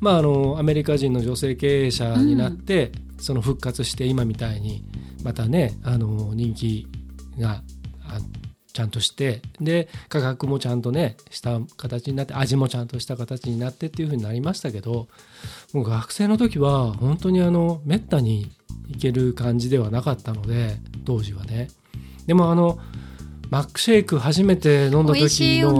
[SPEAKER 2] まあ、あのアメリカ人の女性経営者になって、その復活して今みたいにまたねあの人気があちゃんとしてで価格もちゃんとねした形になって味もちゃんとした形になってっていう風になりましたけどもう学生の時は本当にあのめったにいける感じではなかったので当時はね。でもあのマックシェイク初めて飲んだ時の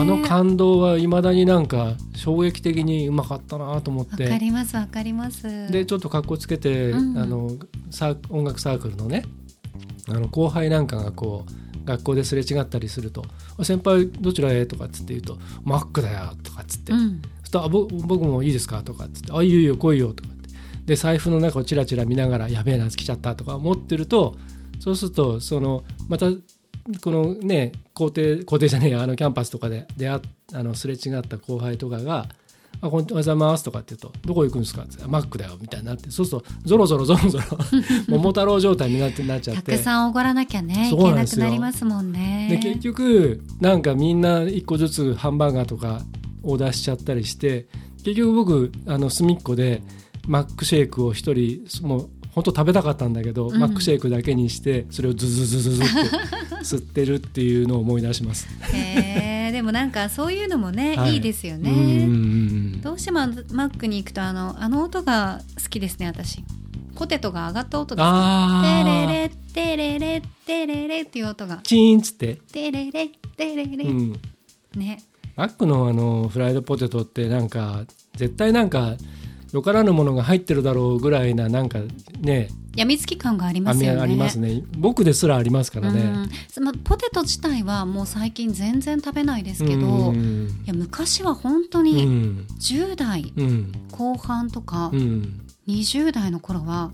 [SPEAKER 2] あの感動はいまだになんか衝撃的にうまかったなと思って。
[SPEAKER 1] わかりますわかります。
[SPEAKER 2] でちょっとかっこつけて、うん、あの音楽サークルのねあの後輩なんかがこう学校ですれ違ったりすると「先輩どちらへ?」とかっつって言うと「マックだよ」とかっつって「うん、あ僕もいいですか?」とかっつって「あいいよいいよ来いよ」とかってで財布の中をチラチラ見ながら「やべえな来ちゃった」とか思ってるとそうするとそのまたこのね校庭校庭じゃねえあのキャンパスとかで出会あのすれ違った後輩とかが「あこんにちはございます」とかって言うと「どこ行くんですか?」って「マックだよ」みたいになってそうするとぞろぞろぞろぞろ桃太郎状態になってなっちゃって。
[SPEAKER 1] たくさんおごらなきゃねいけなくなりますもんね。
[SPEAKER 2] で結局なんかみんな一個ずつハンバーガーとかオーダーしちゃったりして結局僕あの隅っこでマックシェイクを一人もう本当食べたかったんだけど、うん、マックシェイクだけにしてそれをズズズズズって吸ってるっていうのを思い出します。
[SPEAKER 1] へでもなんかそういうのもね、はい、いいですよね。どうしてもマックに行くとあのあの音が好きですね私。ポテトが上がった音ですね。テレレテレレテレレっていう音が。
[SPEAKER 2] チーンつって。
[SPEAKER 1] テレレテレレ。うん、ね。
[SPEAKER 2] マックのあのフライドポテトってなんか絶対なんかよからぬものが入ってるだろうぐらいななんかね
[SPEAKER 1] やみつき感がありますよね。
[SPEAKER 2] ありますね。僕ですらありますからね。
[SPEAKER 1] まあ、ポテト自体はもう最近全然食べないですけど、いや昔は本当に10代後半とか20代の頃は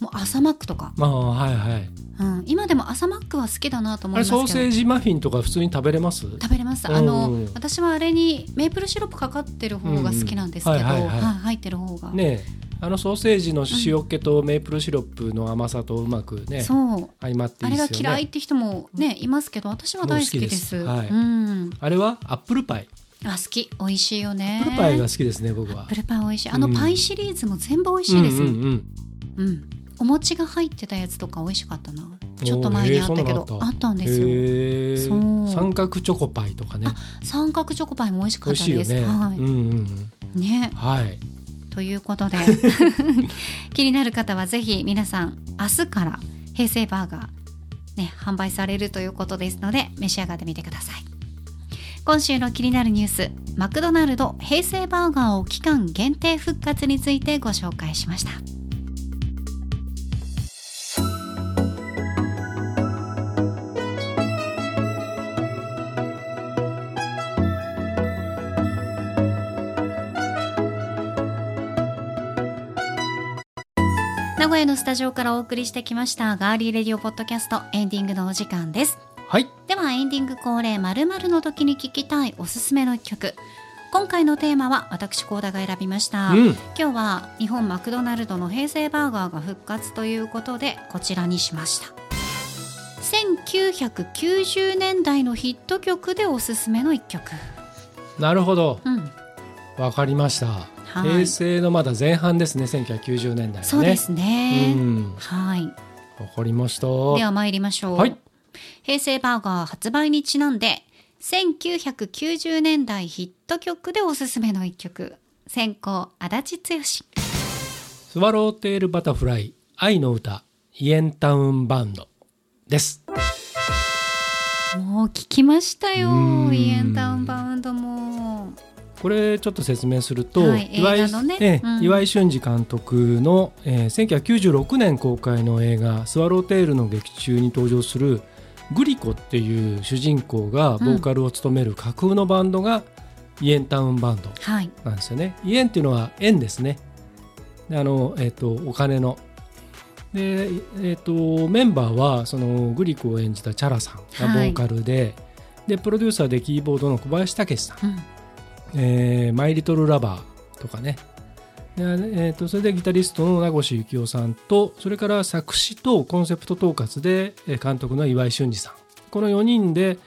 [SPEAKER 1] もう朝マックとか、
[SPEAKER 2] あはいはい、
[SPEAKER 1] うん、今でも朝マックは好きだなと思います
[SPEAKER 2] ソーセージマフィンとか普通に食べれます？
[SPEAKER 1] 食べれます。あの、うん、私はあれにメープルシロップかかってる方が好きなんですけど、入ってる方が。
[SPEAKER 2] ねあのソーセージの塩気とメープルシロップの甘さとうまくね、
[SPEAKER 1] そう。
[SPEAKER 2] 相まって
[SPEAKER 1] いい、ね、あれが嫌いって人もねいますけど私は大好きです。はい。
[SPEAKER 2] うん、あれはアップルパイ。
[SPEAKER 1] あ好き。美味しいよね。
[SPEAKER 2] アップルパイが好きですね僕は。
[SPEAKER 1] アップルパイ美味しい。あのパイシリーズも全部美味しいです、うん、うん、うんお餅が入ってたやつとか美味しかったな。ちょっと前にあったけどあったんですよ。
[SPEAKER 2] 三角チョコパイとかね。
[SPEAKER 1] 三角チョコパイも美味しかったです、ね、はい、うんうん。ね。
[SPEAKER 2] はい
[SPEAKER 1] ということで 気になる方はぜひ皆さん明日から平成バーガーね販売されるということですので召し上がってみてください今週の気になるニュースマクドナルド平成バーガーを期間限定復活についてご紹介しました。古屋のスタジオからお送りしてきましたガーリーレディオポッドキャストエンディングのお時間です。
[SPEAKER 2] はい。
[SPEAKER 1] ではエンディング恒例まるの時に聞きたいおすすめの曲。今回のテーマは私高田が選びました、うん、今日は日本マクドナルドの平成バーガーが復活ということでこちらにしました。1990年代のヒット曲でおすすめの一曲。
[SPEAKER 2] なるほど。わ、うん、かりましたはい、平成のまだ前半ですね1990年代、ね、
[SPEAKER 1] そうですね、うん、はい。
[SPEAKER 2] わかりました。
[SPEAKER 1] では参りましょう、
[SPEAKER 2] はい、
[SPEAKER 1] 平成バーガー発売にちなんで1990年代ヒット曲でおすすめの一曲。先行足立剛。
[SPEAKER 2] スワローテールバタフライ愛の歌イエンタウンバンド。です。
[SPEAKER 1] もう聞きましたよ。イエンタウンバンドも
[SPEAKER 2] これちょっと説明すると、はい、岩井、ね。うん、岩井俊二監督の、えー、1996年公開の映画「スワローテール」の劇中に登場するグリコっていう主人公がボーカルを務める架空のバンドが、イエンタウンバンドなんですよね。はい、イエンっていうのは円ですね。あのえーと、お金の。で、えーと、メンバーはそのグリコを演じたチャラさんがボーカルではい、でプロデューサーでキーボードの小林武史さん、うんえー、マイ・リトル・ラバーとかね。で、えーと、それでギタリストの名越幸雄さんとそれから作詞とコンセプト統括で監督の岩井俊二さん。この4人で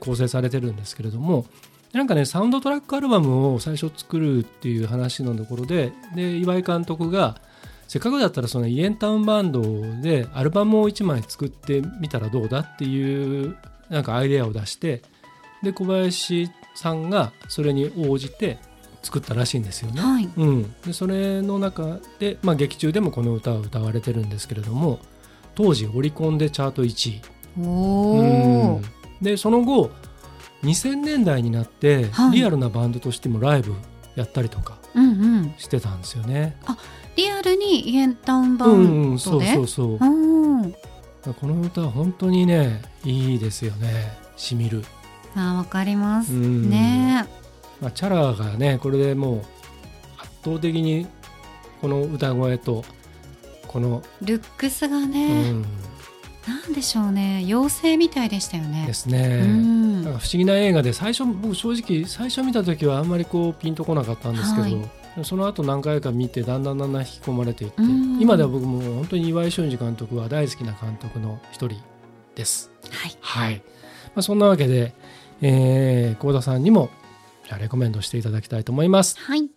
[SPEAKER 2] 構成されてるんですけれども。なんかねサウンドトラックアルバムを最初作るっていう話のところでで岩井監督がせっかくだったらそのイエンタウンバンドでアルバムを1枚作ってみたらどうだっていうなんかアイデアを出してで小林さんがそれに応じて作ったらしいんですよね。
[SPEAKER 1] はい
[SPEAKER 2] うん、でそれの中で、まあ、劇中でもこの歌は歌われてるんですけれども当時オリコンでチャート1位。
[SPEAKER 1] お
[SPEAKER 2] うんでその後2000年代になって、
[SPEAKER 1] はい
[SPEAKER 2] リアルなバンドとしてもライブやったりとか
[SPEAKER 1] うんうん
[SPEAKER 2] してたんですよね。
[SPEAKER 1] リアルにイエンタウンバ
[SPEAKER 2] うん
[SPEAKER 1] ン
[SPEAKER 2] うん、そう
[SPEAKER 1] ドで
[SPEAKER 2] そうそう。
[SPEAKER 1] うん
[SPEAKER 2] この歌は本当にねいいですよね。しみる。
[SPEAKER 1] あわかります。
[SPEAKER 2] うん。
[SPEAKER 1] ね。
[SPEAKER 2] まあ、チャラがねこれでもう圧倒的にこの歌声とこの、
[SPEAKER 1] ルックスが
[SPEAKER 2] う
[SPEAKER 1] ね、
[SPEAKER 2] ん、
[SPEAKER 1] なんでしょうね。妖精みたいでしたよね。
[SPEAKER 2] ですね。
[SPEAKER 1] うん。
[SPEAKER 2] 不思議な映画で最初僕正直最初見た時はあんまりこうピンとこなかったんですけど、
[SPEAKER 1] はい。
[SPEAKER 2] その後何回か見てだんだんだんだん引き込まれていって
[SPEAKER 1] うん。
[SPEAKER 2] 今では僕も本当に岩井俊二監督は大好きな監督の一人です。
[SPEAKER 1] はい。
[SPEAKER 2] はい。まあ、そんなわけで幸、えー、田さんにもレコメンドしていただきたいと思います。
[SPEAKER 1] はい。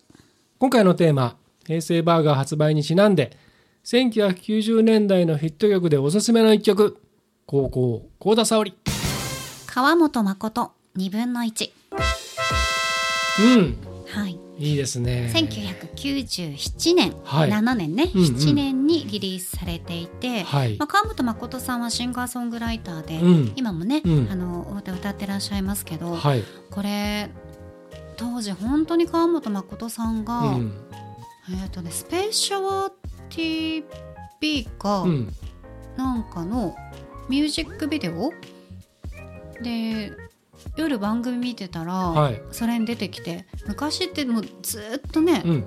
[SPEAKER 2] 今回のテーマ「平成バーガー」発売にちなんで1990年代のヒット曲でおすすめの一曲高校幸田沙織。
[SPEAKER 1] 川本誠二分の一。
[SPEAKER 2] うん。
[SPEAKER 1] はい
[SPEAKER 2] いいですね。
[SPEAKER 1] 1997年、
[SPEAKER 2] はい。
[SPEAKER 1] 7年ね、
[SPEAKER 2] うんうん。
[SPEAKER 1] 7年にリリースされていて、
[SPEAKER 2] はい。
[SPEAKER 1] まあ、川本誠さんはシンガーソングライターで、
[SPEAKER 2] うん。
[SPEAKER 1] 今もね、
[SPEAKER 2] うん。
[SPEAKER 1] あのお歌歌ってらっしゃいますけど、
[SPEAKER 2] はい、
[SPEAKER 1] これ当時本当に川本誠さんが、
[SPEAKER 2] うん。
[SPEAKER 1] えっ、とねスペーシャワー TV か、
[SPEAKER 2] うん。
[SPEAKER 1] なんかのミュージックビデオで夜番組見てたら、
[SPEAKER 2] はい。
[SPEAKER 1] それに出てきて昔ってもうずっとね、
[SPEAKER 2] うん。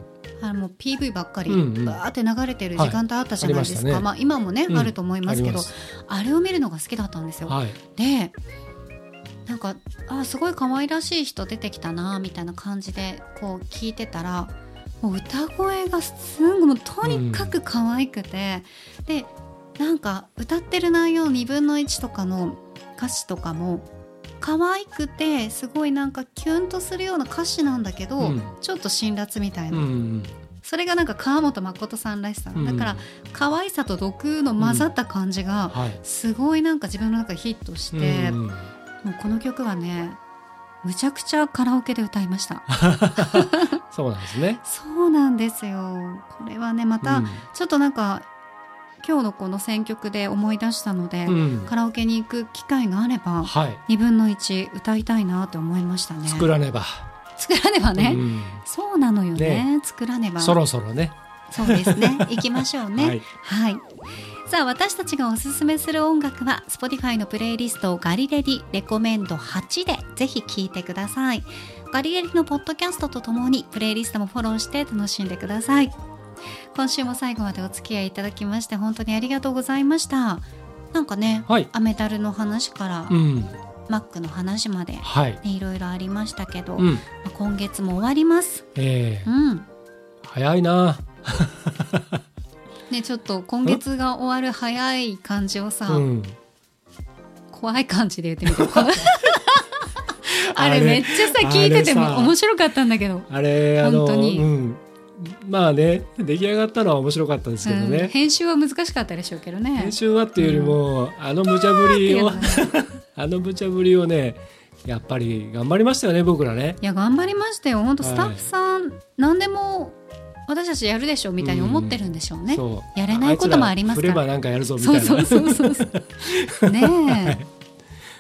[SPEAKER 1] PV ばっかり
[SPEAKER 2] うんうん。
[SPEAKER 1] バーって流れてる時間帯あったじゃないですか、
[SPEAKER 2] ま
[SPEAKER 1] あ、今もね、
[SPEAKER 2] うん。
[SPEAKER 1] あると思いますけど
[SPEAKER 2] あ
[SPEAKER 1] れを見るのが好きだったんですよ。
[SPEAKER 2] はい。
[SPEAKER 1] でなんかあすごい可愛らしい人出てきたなみたいな感じでこう聞いてたらもう歌声がすんごいもうとにかく可愛くて、でなんか歌ってる内容2分の1とかの歌詞とかも可愛くてすごいなんかキュンとするような歌詞なんだけど、
[SPEAKER 2] うん。
[SPEAKER 1] ちょっと辛辣みたいな、
[SPEAKER 2] うん
[SPEAKER 1] それがなんか川本誠さんらしさ、
[SPEAKER 2] うん。
[SPEAKER 1] だから可愛さと毒の混ざった感じが
[SPEAKER 2] はい。
[SPEAKER 1] すごいなんか自分の中でヒットして、
[SPEAKER 2] うん。
[SPEAKER 1] もうこの曲はねむちゃくちゃカラオケで歌いました。
[SPEAKER 2] そうなんですね。
[SPEAKER 1] そうなんですよ。これはねまた
[SPEAKER 2] うん。
[SPEAKER 1] ちょっとなんか今日のこの選曲で思い出したので、
[SPEAKER 2] うん。
[SPEAKER 1] カラオケに行く機会があれば
[SPEAKER 2] はい。
[SPEAKER 1] 2分の1歌いたいなと思いましたね。
[SPEAKER 2] 作らねば、
[SPEAKER 1] 作らねばね、
[SPEAKER 2] うん。
[SPEAKER 1] そうなのよね。
[SPEAKER 2] ね。
[SPEAKER 1] 作らねば。
[SPEAKER 2] そろそろね。
[SPEAKER 1] そうですね。行きましょうね。
[SPEAKER 2] はい。
[SPEAKER 1] はい。さあ私たちがおすすめする音楽は Spotify のプレイリストガリレディレコメンド8でぜひ聴いてください。ガリレディのポッドキャストとともにプレイリストもフォローして楽しんでください今週も最後までお付き合いいただきまして本当にありがとうございましたなんかね、
[SPEAKER 2] はい。
[SPEAKER 1] アメダルの話から、
[SPEAKER 2] うん。
[SPEAKER 1] マックの話まで、ね、
[SPEAKER 2] はい。
[SPEAKER 1] いろいろありましたけど、
[SPEAKER 2] うん。
[SPEAKER 1] まあ今月も終わります
[SPEAKER 2] ええ
[SPEAKER 1] うん
[SPEAKER 2] 早いな。
[SPEAKER 1] ねちょっと今月が終わる早い感じをさ、
[SPEAKER 2] うん。
[SPEAKER 1] 怖い感じで言ってみてあ
[SPEAKER 2] あれ
[SPEAKER 1] れめっちゃさ聞いてても面白かったんだけど、
[SPEAKER 2] あれ
[SPEAKER 1] 本当に
[SPEAKER 2] うん。まあね出来上がったのは面白かったですけど
[SPEAKER 1] うん。
[SPEAKER 2] ね。
[SPEAKER 1] 編集は難しかったでしょうけどね。
[SPEAKER 2] 編集はっていうよりも、あの無茶ぶりを あの無茶ぶりをねやっぱり頑張りましたよね僕らね。
[SPEAKER 1] いや頑張りましたよ。本当
[SPEAKER 2] はい。
[SPEAKER 1] スタッフさん、何でも私たちやるでしょみたいに思ってるんでしょうね、
[SPEAKER 2] そう。
[SPEAKER 1] やれないこともありますから。
[SPEAKER 2] あいつら振ればなんかやるぞみた
[SPEAKER 1] そ
[SPEAKER 2] いうな。
[SPEAKER 1] そうそうそうそう。ねえ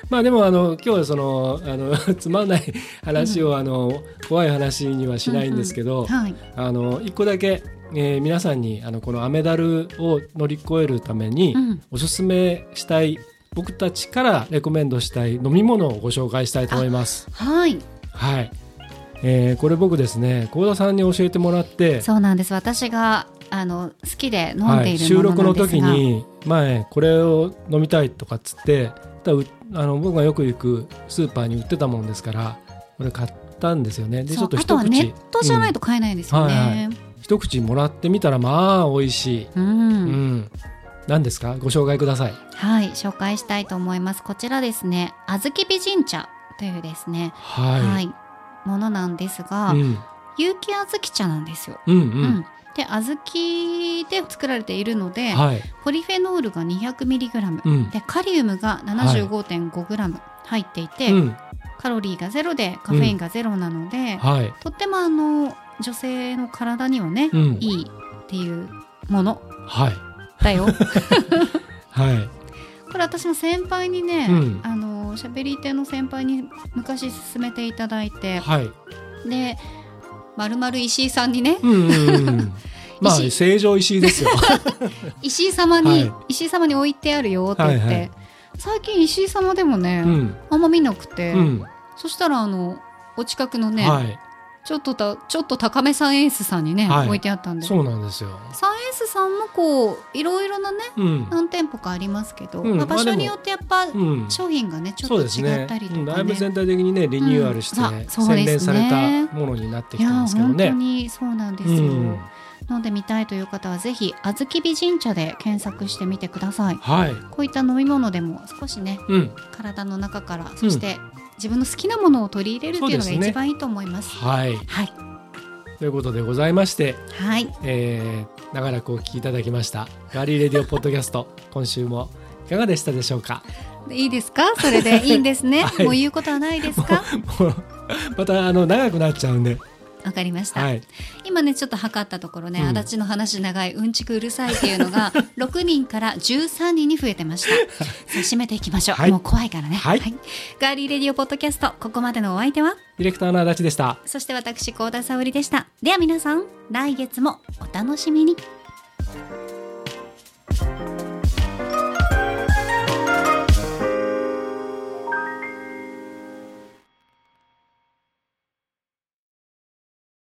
[SPEAKER 2] まあでもあの今日はそのあの つまんない話を、あの怖い話にはしないんですけど、
[SPEAKER 1] はい。
[SPEAKER 2] あの一個だけ、えー皆さんにあのこのアメダルを乗り越えるために、
[SPEAKER 1] うん。
[SPEAKER 2] おすすめしたい僕たちからレコメンドしたい飲み物をご紹介したいと思います。
[SPEAKER 1] はい。
[SPEAKER 2] はい、えーこれ僕ですね幸田さんに教えてもらって、
[SPEAKER 1] そうなんです。私があの好きで飲ん
[SPEAKER 2] はい、
[SPEAKER 1] でいる
[SPEAKER 2] 収
[SPEAKER 1] もの
[SPEAKER 2] 録の
[SPEAKER 1] なんですが、
[SPEAKER 2] 時に前これを飲みたいとかっつってただうあの僕がよく行くスーパーに売ってたもんですからこれ買ったんですよね。でちょっと
[SPEAKER 1] あとはネットじゃない
[SPEAKER 2] と、
[SPEAKER 1] と買えないんですよ
[SPEAKER 2] うん。はいは
[SPEAKER 1] ね。
[SPEAKER 2] 一口もらってみたらまあ美味しい、
[SPEAKER 1] うん。
[SPEAKER 2] うん。何ですか？ご紹介ください。
[SPEAKER 1] はい、紹介したいと思います。こちらですね、あずき美人茶というですね、
[SPEAKER 2] はい、
[SPEAKER 1] はい、ものなんですが、
[SPEAKER 2] うん、
[SPEAKER 1] 有機あずき茶なんですよ。
[SPEAKER 2] うんう
[SPEAKER 1] うんん。で小豆で作られているので、はい、ポリフェノールが 200mg、うん、でカリウムが 75.5g 入っていて、はいカロリーがゼロでカフェインがゼロなので、はい、とってもあの女性の体にはね、いいっていうもの、はい、だよ。はい。これ私も先輩にね、うん、あのしゃべり手の先輩に昔勧めていただいて、はい、でまるまる石井さんにね、
[SPEAKER 2] まあ正常石井ですよ。
[SPEAKER 1] 石井様に、はい、石井様に置いてあるよって言って、はいはい、最近石井様でもね、うん、あんま見なくて、うん、そしたらあのお近くのね、はい、ちょっとたちょっと高めサイエンスさんにね、はい、置いてあったんで。
[SPEAKER 2] そうなんですよ。
[SPEAKER 1] サイエンスさんもこういろいろなね、うん、何店舗かありますけど、うん、まあ、場所によってやっぱ、商品がねちょっと違ったりとか、ね。
[SPEAKER 2] ね、だいぶ全体的にねリニューアルして、洗練されたものになってきてますけどね。
[SPEAKER 1] 本当にそうなんですよ、飲んでみたいという方はぜひ小豆美神茶で検索してみてください、はい、こういった飲み物でも少しね、うん、体の中からそして自分の好きなものを取り入れるっていうのが一番いいと思います。すね、はい、はい。
[SPEAKER 2] ということでございまして、はい、えー、長らくお聞きいただきました。ガーリーレディオポッドキャスト今週もいかがでしたでしょうか？
[SPEAKER 1] いいですか？それでいいんですね、はい、もう言うことはないですか？
[SPEAKER 2] またあの長くなっちゃうんで
[SPEAKER 1] わかりました、はい、今ねちょっと測ったところね、うん、足立の話長いうんちくうるさいっていうのが 6人から13人に増えてました。さあ締めていきましょう、はい、もう怖いからね、はい、はい、ガーリーレディオポッドキャストここまでのお相手は？
[SPEAKER 2] ディレクターの足立でした。
[SPEAKER 1] そして私高田沙織でした。では皆さん来月もお楽しみに